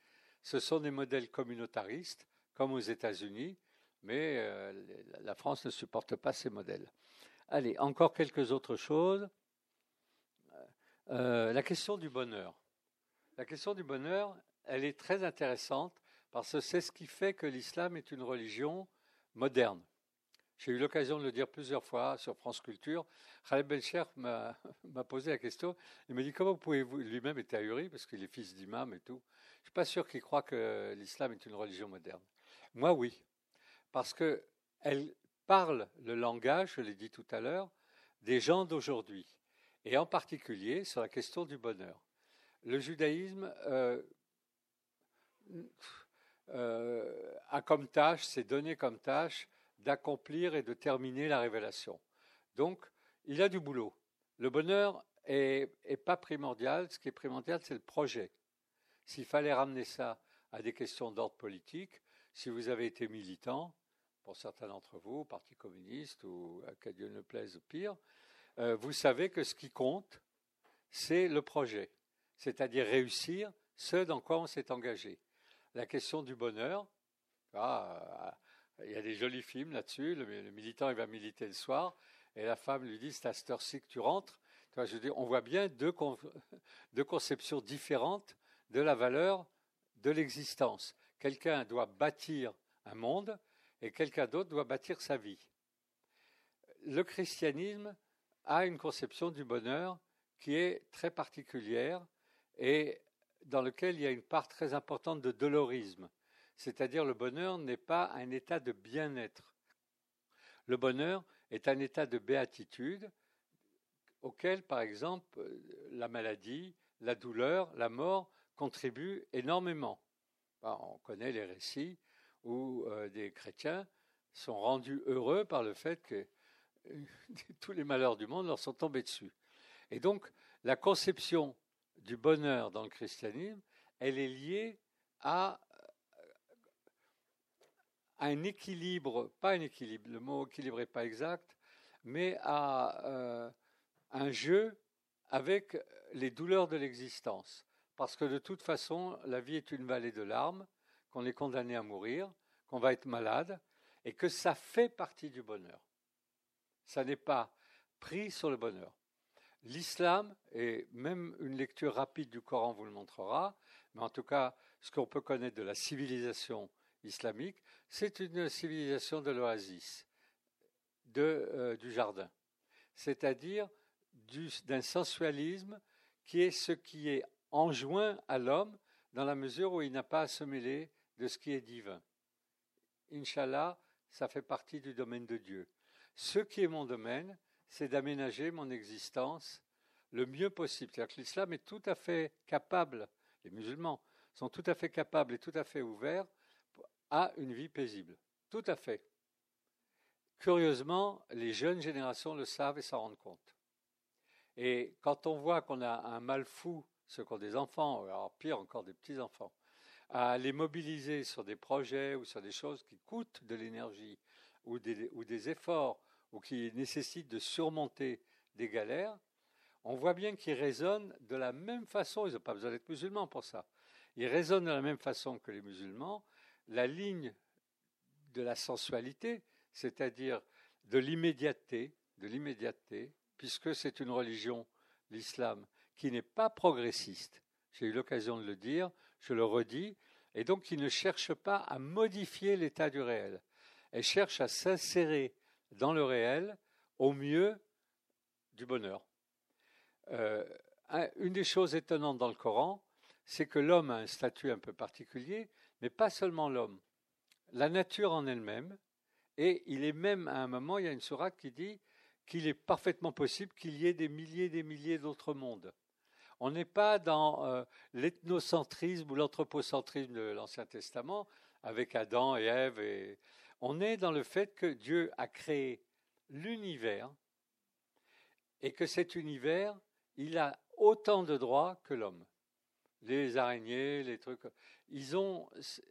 ce sont des modèles communautaristes, comme aux États-Unis, mais euh, la France ne supporte pas ces modèles. Allez, encore quelques autres choses. Euh, la question du bonheur. La question du bonheur, elle est très intéressante parce que c'est ce qui fait que l'islam est une religion moderne. J'ai eu l'occasion de le dire plusieurs fois sur France Culture. Khaled Belcher m'a posé la question. Il m'a dit comment pouvez-vous, lui-même était ahuri parce qu'il est fils d'imam et tout. suis pas sûr qu'ils croient que l'islam est une religion moderne. Moi, oui, parce qu'elle parle le langage, je l'ai dit tout à l'heure, des gens d'aujourd'hui, et en particulier sur la question du bonheur. Le judaïsme euh, euh, a comme tâche, s'est donné comme tâche d'accomplir et de terminer la révélation. Donc, il a du boulot. Le bonheur est, pas primordial. Ce qui est primordial, c'est le projet. S'il fallait ramener ça à des questions d'ordre politique, si vous avez été militant, pour certains d'entre vous, au Parti communiste ou qu'à Dieu ne plaise pire, euh, vous savez que ce qui compte, c'est le projet, c'est-à-dire réussir ce dans quoi on s'est engagé. La question du bonheur, ah, il y a des jolis films là-dessus, le, militant il va militer le soir, et la femme lui dit, c'est à cette heure-ci que tu rentres. on voit bien deux, deux conceptions différentes de la valeur de l'existence. Quelqu'un doit bâtir un monde et quelqu'un d'autre doit bâtir sa vie. Le christianisme a une conception du bonheur qui est très particulière et dans lequel il y a une part très importante de dolorisme. C'est-à-dire le bonheur n'est pas un état de bien-être. Le bonheur est un état de béatitude auquel, par exemple, la maladie, la douleur, la mort contribuent énormément. On connaît les récits où euh, des chrétiens sont rendus heureux par le fait que euh, tous les malheurs du monde leur sont tombés dessus. Et donc, la conception du bonheur dans le christianisme, elle est liée à, un équilibre, pas un équilibre, le mot équilibre n'est pas exact, mais à euh, un jeu avec les douleurs de l'existence. Parce que de toute façon, la vie est une vallée de larmes, qu'on est condamné à mourir, qu'on va être malade, et que ça fait partie du bonheur. Ça n'est pas pris sur le bonheur. L'islam, et même une lecture rapide du Coran vous le montrera, mais en tout cas, ce qu'on peut connaître de la civilisation islamique, c'est une civilisation de l'oasis, euh, du jardin, c'est-à-dire d'un sensualisme qui est ce qui est enjoint à l'homme dans la mesure où il n'a pas à se mêler de ce qui est divin. Inch'Allah, ça fait partie du domaine de Dieu. Ce qui est mon domaine, c'est d'aménager mon existence le mieux possible. C'est-à-dire que l'islam est tout à fait capable, les musulmans sont tout à fait capables et tout à fait ouverts à une vie paisible. Tout à fait. Curieusement, les jeunes générations le savent et s'en rendent compte. Et quand on voit qu'on a un mal fou, ceux qui ont des enfants, alors pire encore des petits-enfants, à les mobiliser sur des projets ou sur des choses qui coûtent de l'énergie ou des, ou des efforts ou qui nécessitent de surmonter des galères, on voit bien qu'ils raisonnent de la même façon, ils n'ont pas besoin d'être musulmans pour ça, ils raisonnent de la même façon que les musulmans, la ligne de la sensualité, c'est-à-dire de l'immédiateté, de l'immédiateté, puisque c'est une religion, l'islam, qui n'est pas progressiste. J'ai eu l'occasion de le dire, je le redis, et donc qui ne cherche pas à modifier l'état du réel. Elle cherche à s'insérer dans le réel au mieux du bonheur. Euh, une des choses étonnantes dans le Coran, c'est que l'homme a un statut un peu particulier, mais pas seulement l'homme. La nature en elle-même, et il est même à un moment, il y a une sourate qui dit qu'il est parfaitement possible qu'il y ait des milliers et des milliers d'autres mondes. On n'est pas dans euh, l'ethnocentrisme ou l'anthropocentrisme de l'Ancien Testament avec Adam et Ève. On est dans le fait que Dieu a créé l'univers et que cet univers, il a autant de droits que l'homme. Les araignées, les trucs, ils ont.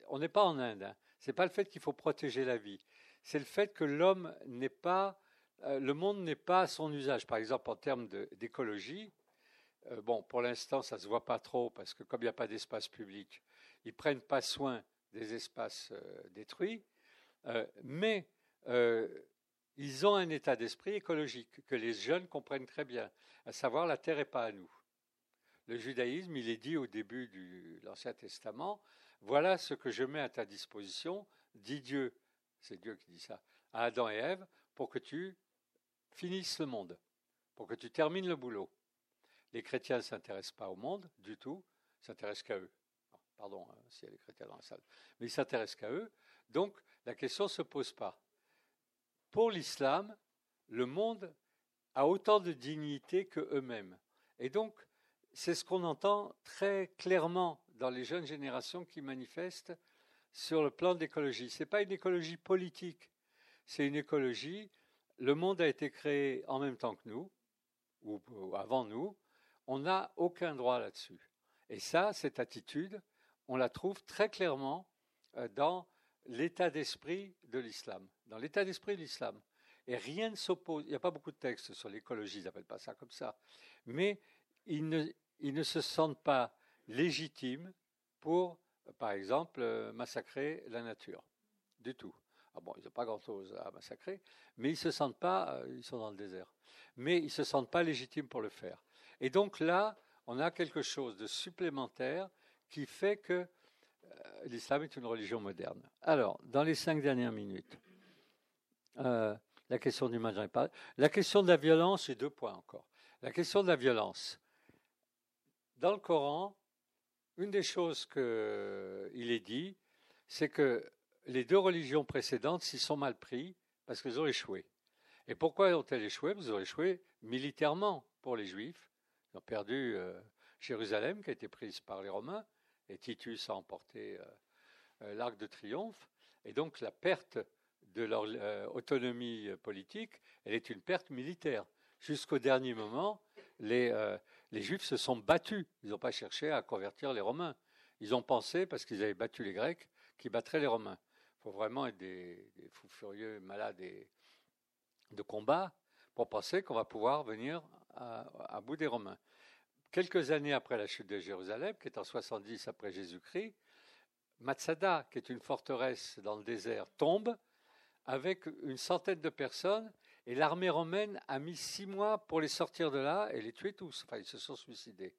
On n'est pas en Inde. Hein. C'est pas le fait qu'il faut protéger la vie. C'est le fait que l'homme n'est pas, euh, le monde n'est pas à son usage. Par exemple, en termes d'écologie, euh, bon, pour l'instant, ça ne se voit pas trop parce que comme il n'y a pas d'espace public, ils ne prennent pas soin des espaces euh, détruits, mais ils ont un état d'esprit écologique que les jeunes comprennent très bien, à savoir la terre n'est pas à nous. Le judaïsme, il est dit au début de l'Ancien Testament, voilà ce que je mets à ta disposition, dit Dieu, c'est Dieu qui dit ça, à Adam et Ève, pour que tu finisses le monde, pour que tu termines le boulot. Les chrétiens ne s'intéressent pas au monde du tout, s'intéressent qu'à eux. Pardon, hein, s'il y a des chrétiens dans la salle. Mais ils s'intéressent qu'à eux. Donc, la question ne se pose pas. Pour l'islam, le monde a autant de dignité que eux-mêmes. Et donc, c'est ce qu'on entend très clairement dans les jeunes générations qui manifestent sur le plan d'écologie. Ce n'est pas une écologie politique, c'est une écologie. Le monde a été créé en même temps que nous, ou avant nous. On n'a aucun droit là-dessus. Et ça, cette attitude, on la trouve très clairement euh, dans l'état d'esprit de l'islam. Dans l'état d'esprit de l'islam. Et rien ne s'oppose. Il n'y a pas beaucoup de textes sur l'écologie, ils n'appellent pas ça comme ça. Mais ils ne, ils ne se sentent pas légitimes pour, par exemple, euh, massacrer la nature. Du tout. Ah bon, ils n'ont pas grand-chose à massacrer, mais ils se sentent pas, euh, ils sont dans le désert, mais ils se sentent pas légitimes pour le faire. Et donc là, on a quelque chose de supplémentaire qui fait que euh, l'islam est une religion moderne. Alors, dans les cinq dernières minutes, la question du pas. La question de la violence, j'ai deux points encore. La question de la violence. Dans le Coran, une des choses qu'il est dit, c'est que les deux religions précédentes s'y sont mal pris parce qu'elles ont échoué. Et pourquoi ont-elles échoué? Qu'elles ont échoué militairement pour les Juifs. Ils ont perdu euh, Jérusalem, qui a été prise par les Romains, et Titus a emporté euh, euh, l'arc de triomphe. Et donc la perte de leur autonomie politique, elle est une perte militaire. Jusqu'au dernier moment, les, les Juifs se sont battus. Ils n'ont pas cherché à convertir les Romains. Ils ont pensé, parce qu'ils avaient battu les Grecs, qu'ils battraient les Romains. Il faut vraiment être des, fous furieux, malades de combat pour penser qu'on va pouvoir venir à, bout des Romains. Quelques années après la chute de Jérusalem, qui est en 70 après Jésus-Christ, Matsada, qui est une forteresse dans le désert, tombe avec une centaine de personnes et l'armée romaine a mis six mois pour les sortir de là et les tuer tous. Enfin, ils se sont suicidés.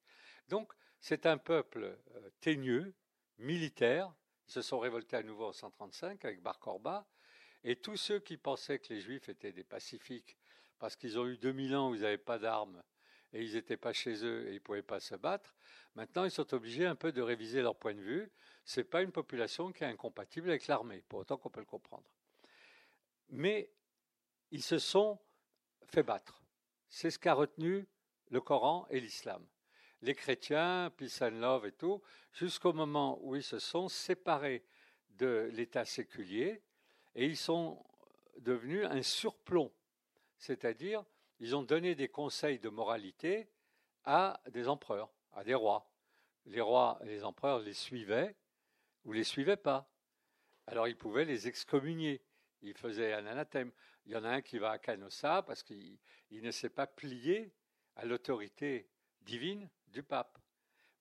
Donc, c'est un peuple euh, teigneux, militaire. Ils se sont révoltés à nouveau en 135 avec Bar Korba. Et tous ceux qui pensaient que les Juifs étaient des pacifiques parce qu'ils ont eu 2000 ans où ils n'avaient pas d'armes et ils n'étaient pas chez eux et ils ne pouvaient pas se battre, maintenant ils sont obligés un peu de réviser leur point de vue. Ce n'est pas une population qui est incompatible avec l'armée, pour autant qu'on peut le comprendre. Mais ils se sont fait battre. C'est ce qu'a retenu le Coran et l'islam. Les chrétiens, peace and love et tout, jusqu'au moment où ils se sont séparés de l'état séculier et ils sont devenus un surplomb. C'est-à-dire, ils ont donné des conseils de moralité à des empereurs, à des rois. Les rois et les empereurs les suivaient ou les suivaient pas. Alors ils pouvaient les excommunier. Ils faisaient un anathème. Il y en a un qui va à Canossa parce qu'il ne s'est pas plié à l'autorité divine du pape.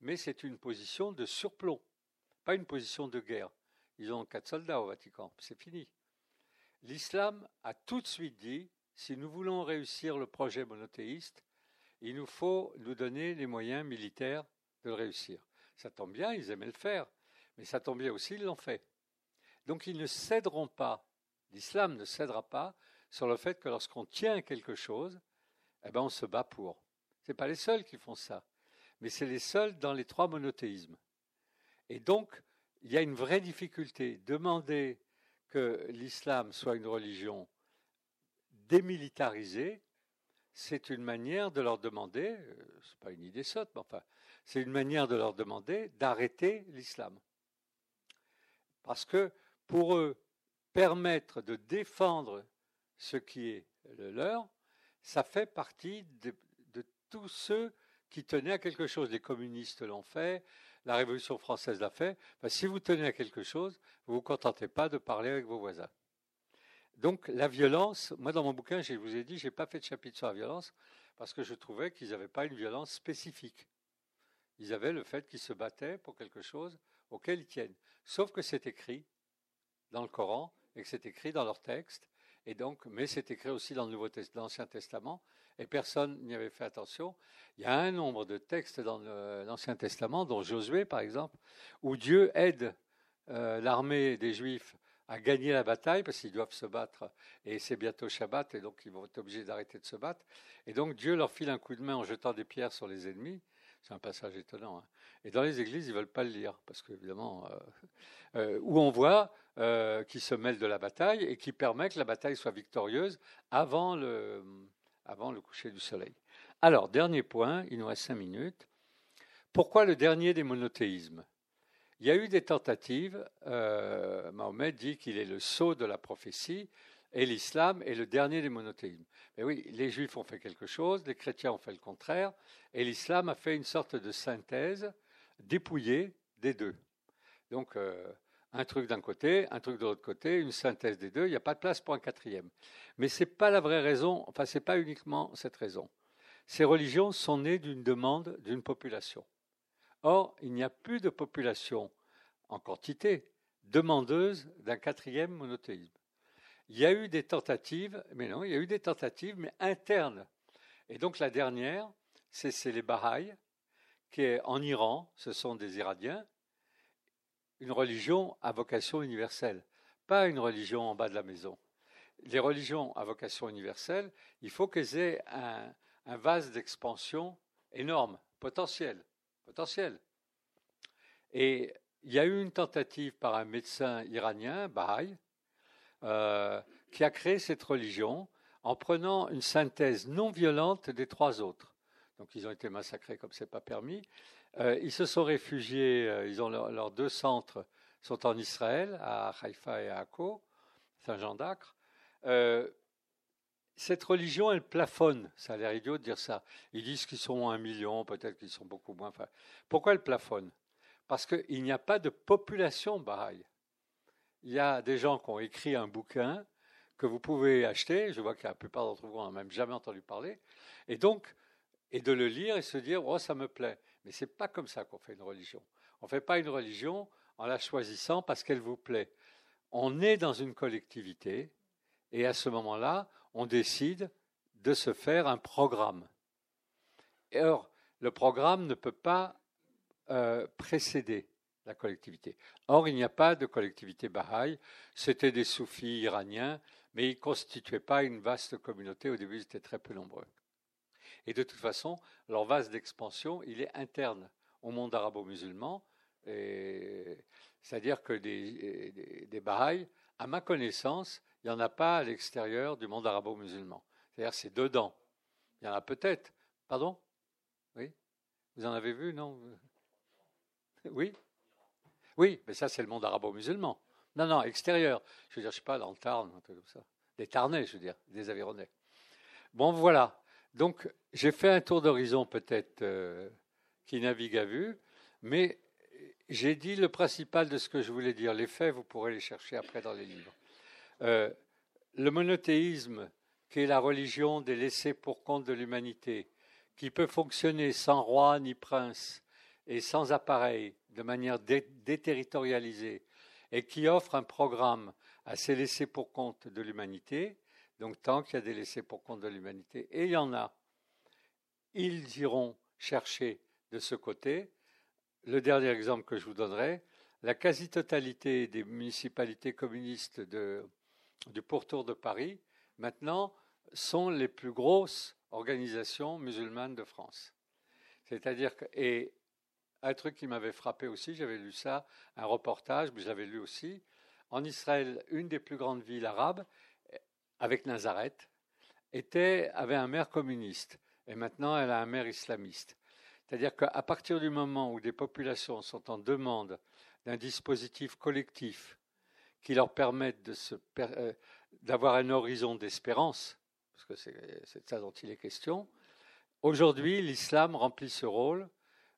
Mais c'est une position de surplomb, pas une position de guerre. Ils ont quatre soldats au Vatican, c'est fini. L'islam a tout de suite dit, si nous voulons réussir le projet monothéiste, il nous faut nous donner les moyens militaires de le réussir. Ça tombe bien, ils aimaient le faire, mais ça tombe bien aussi, ils l'ont fait. Donc ils ne céderont pas, l'islam ne cédera pas sur le fait que lorsqu'on tient quelque chose, eh ben on se bat pour. Ce pas les seuls qui font ça, mais c'est les seuls dans les trois monothéismes. Et donc, il y a une vraie difficulté. Demander que l'islam soit une religion démilitarisée, c'est une manière de leur demander, euh, c'est pas une idée sotte, mais enfin, c'est une manière de leur demander d'arrêter l'islam. Parce que pour eux, permettre de défendre ce qui est le leur, ça fait partie de, tous ceux qui tenaient à quelque chose. Les communistes l'ont fait, la Révolution française l'a fait. si vous tenez à quelque chose, vous ne vous contentez pas de parler avec vos voisins. Donc la violence, moi dans mon bouquin, je vous ai dit, je n'ai pas fait de chapitre sur la violence parce que je trouvais qu'ils n'avaient pas une violence spécifique. Ils avaient le fait qu'ils se battaient pour quelque chose auquel ils tiennent. Sauf que c'est écrit dans le Coran et que c'est écrit dans leurs textes et donc, mais c'est écrit aussi dans l'Ancien Testament, et personne n'y avait fait attention. Il y a un nombre de textes dans l'Ancien Testament, dont Josué par exemple, où Dieu aide euh, l'armée des Juifs à gagner la bataille parce qu'ils doivent se battre et c'est bientôt Shabbat et donc ils vont être obligés d'arrêter de se battre. Et donc Dieu leur file un coup de main en jetant des pierres sur les ennemis, C'est un passage étonnant. Hein. Et dans les églises, ils ne veulent pas le lire, parce qu'évidemment, où on voit qui se mêle de la bataille et qui permet que la bataille soit victorieuse avant le, avant le coucher du soleil. Alors, dernier point, il nous reste cinq minutes. Pourquoi le dernier des monothéismes? Il y a eu des tentatives. Euh, Mahomet dit qu'il est le sceau de la prophétie et l'islam est le dernier des monothéismes. Mais oui, les juifs ont fait quelque chose, les chrétiens ont fait le contraire, et l'islam a fait une sorte de synthèse dépouillée des deux. Donc, euh, un truc d'un côté, un truc de l'autre côté, une synthèse des deux, il n'y a pas de place pour un quatrième. Mais ce n'est pas la vraie raison, enfin, ce n'est pas uniquement cette raison. Ces religions sont nées d'une demande d'une population. Or, il n'y a plus de population en quantité demandeuse d'un quatrième monothéisme. Il y a eu des tentatives, mais non, il y a eu des tentatives, mais internes. Et donc la dernière, c'est les Bahaïs, qui est en Iran, ce sont des Iraniens, une religion à vocation universelle, pas une religion en bas de la maison. Les religions à vocation universelle, il faut qu'elles aient un, un vase d'expansion énorme, potentiel, potentiel. Et il y a eu une tentative par un médecin iranien, Baha'i, euh, qui a créé cette religion en prenant une synthèse non violente des trois autres. Donc ils ont été massacrés comme ce n'est pas permis. Euh, ils se sont réfugiés, euh, ils ont leurs deux centres sont en Israël, à Haïfa et à Akko, Saint-Jean d'Acre. cette religion, elle plafonne. Ça a l'air idiot de dire ça. Ils disent qu'ils sont un million, peut-être qu'ils sont beaucoup moins. Pourquoi elle plafonne? Parce qu'il n'y a pas de population Baha'i. Il y a des gens qui ont écrit un bouquin que vous pouvez acheter. Je vois que la plupart d'entre vous n'en ont même jamais entendu parler. Et donc, et de le lire et se dire, oh, ça me plaît. Mais ce n'est pas comme ça qu'on fait une religion. On ne fait pas une religion en la choisissant parce qu'elle vous plaît. On est dans une collectivité et à ce moment-là, on décide de se faire un programme. or, le programme ne peut pas euh, précéder la collectivité. Or, il n'y a pas de collectivité Baha'i. C'était des soufis iraniens, mais ils ne constituaient pas une vaste communauté. Au début, ils étaient très peu nombreux. Et de toute façon, leur vase d'expansion, il est interne au monde arabo-musulman. C'est-à-dire que des, des, des Bahaïs, à ma connaissance, il n'y en a pas à l'extérieur du monde arabo-musulman. C'est-à-dire c'est dedans. Il y en a peut-être. Pardon? Oui? Vous en avez vu, non? Oui? Oui, mais ça c'est le monde arabo-musulman. Non, non, extérieur. Je veux dire, je sais pas, dans le Tarn, un truc comme ça. Des Tarnais, je veux dire, des Aveyronais. Bon, voilà. Donc, j'ai fait un tour d'horizon peut-être euh, qui navigue à vue, mais j'ai dit le principal de ce que je voulais dire. Les faits, vous pourrez les chercher après dans les livres. Euh, le monothéisme, qui est la religion des laissés pour compte de l'humanité, qui peut fonctionner sans roi ni prince et sans appareil, de manière déterritorialisée, et qui offre un programme à ces laissés pour compte de l'humanité, donc tant qu'il y a des laissés pour compte de l'humanité, et il y en a, ils iront chercher de ce côté. Le dernier exemple que je vous donnerai, la quasi-totalité des municipalités communistes du pourtour de Paris, maintenant, sont les plus grosses organisations musulmanes de France. C'est-à-dire que, un truc qui m'avait frappé aussi, j'avais lu ça, un reportage, mais j'avais lu aussi, en Israël, une des plus grandes villes arabes, avec Nazareth, était, avait un maire communiste et maintenant elle a un maire islamiste. C'est-à-dire qu'à partir du moment où des populations sont en demande d'un dispositif collectif qui leur permette euh, d'avoir un horizon d'espérance, parce que c'est ça dont il est question, aujourd'hui l'islam remplit ce rôle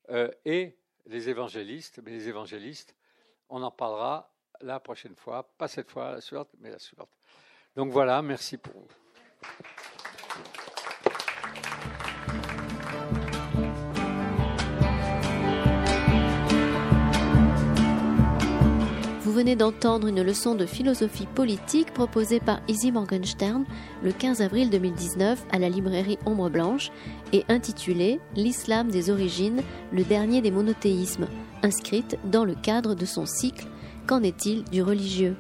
euh, et les évangélistes, mais les évangélistes, on en parlera la prochaine fois, pas cette fois, la suivante, mais la suivante. Donc voilà, merci pour vous. Venez d'entendre une leçon de philosophie politique proposée par Izzy Morgenstern le 15 avril 2019 à la librairie Ombre Blanche et intitulée L'islam des origines, le dernier des monothéismes, inscrite dans le cadre de son cycle Qu'en est-il du religieux?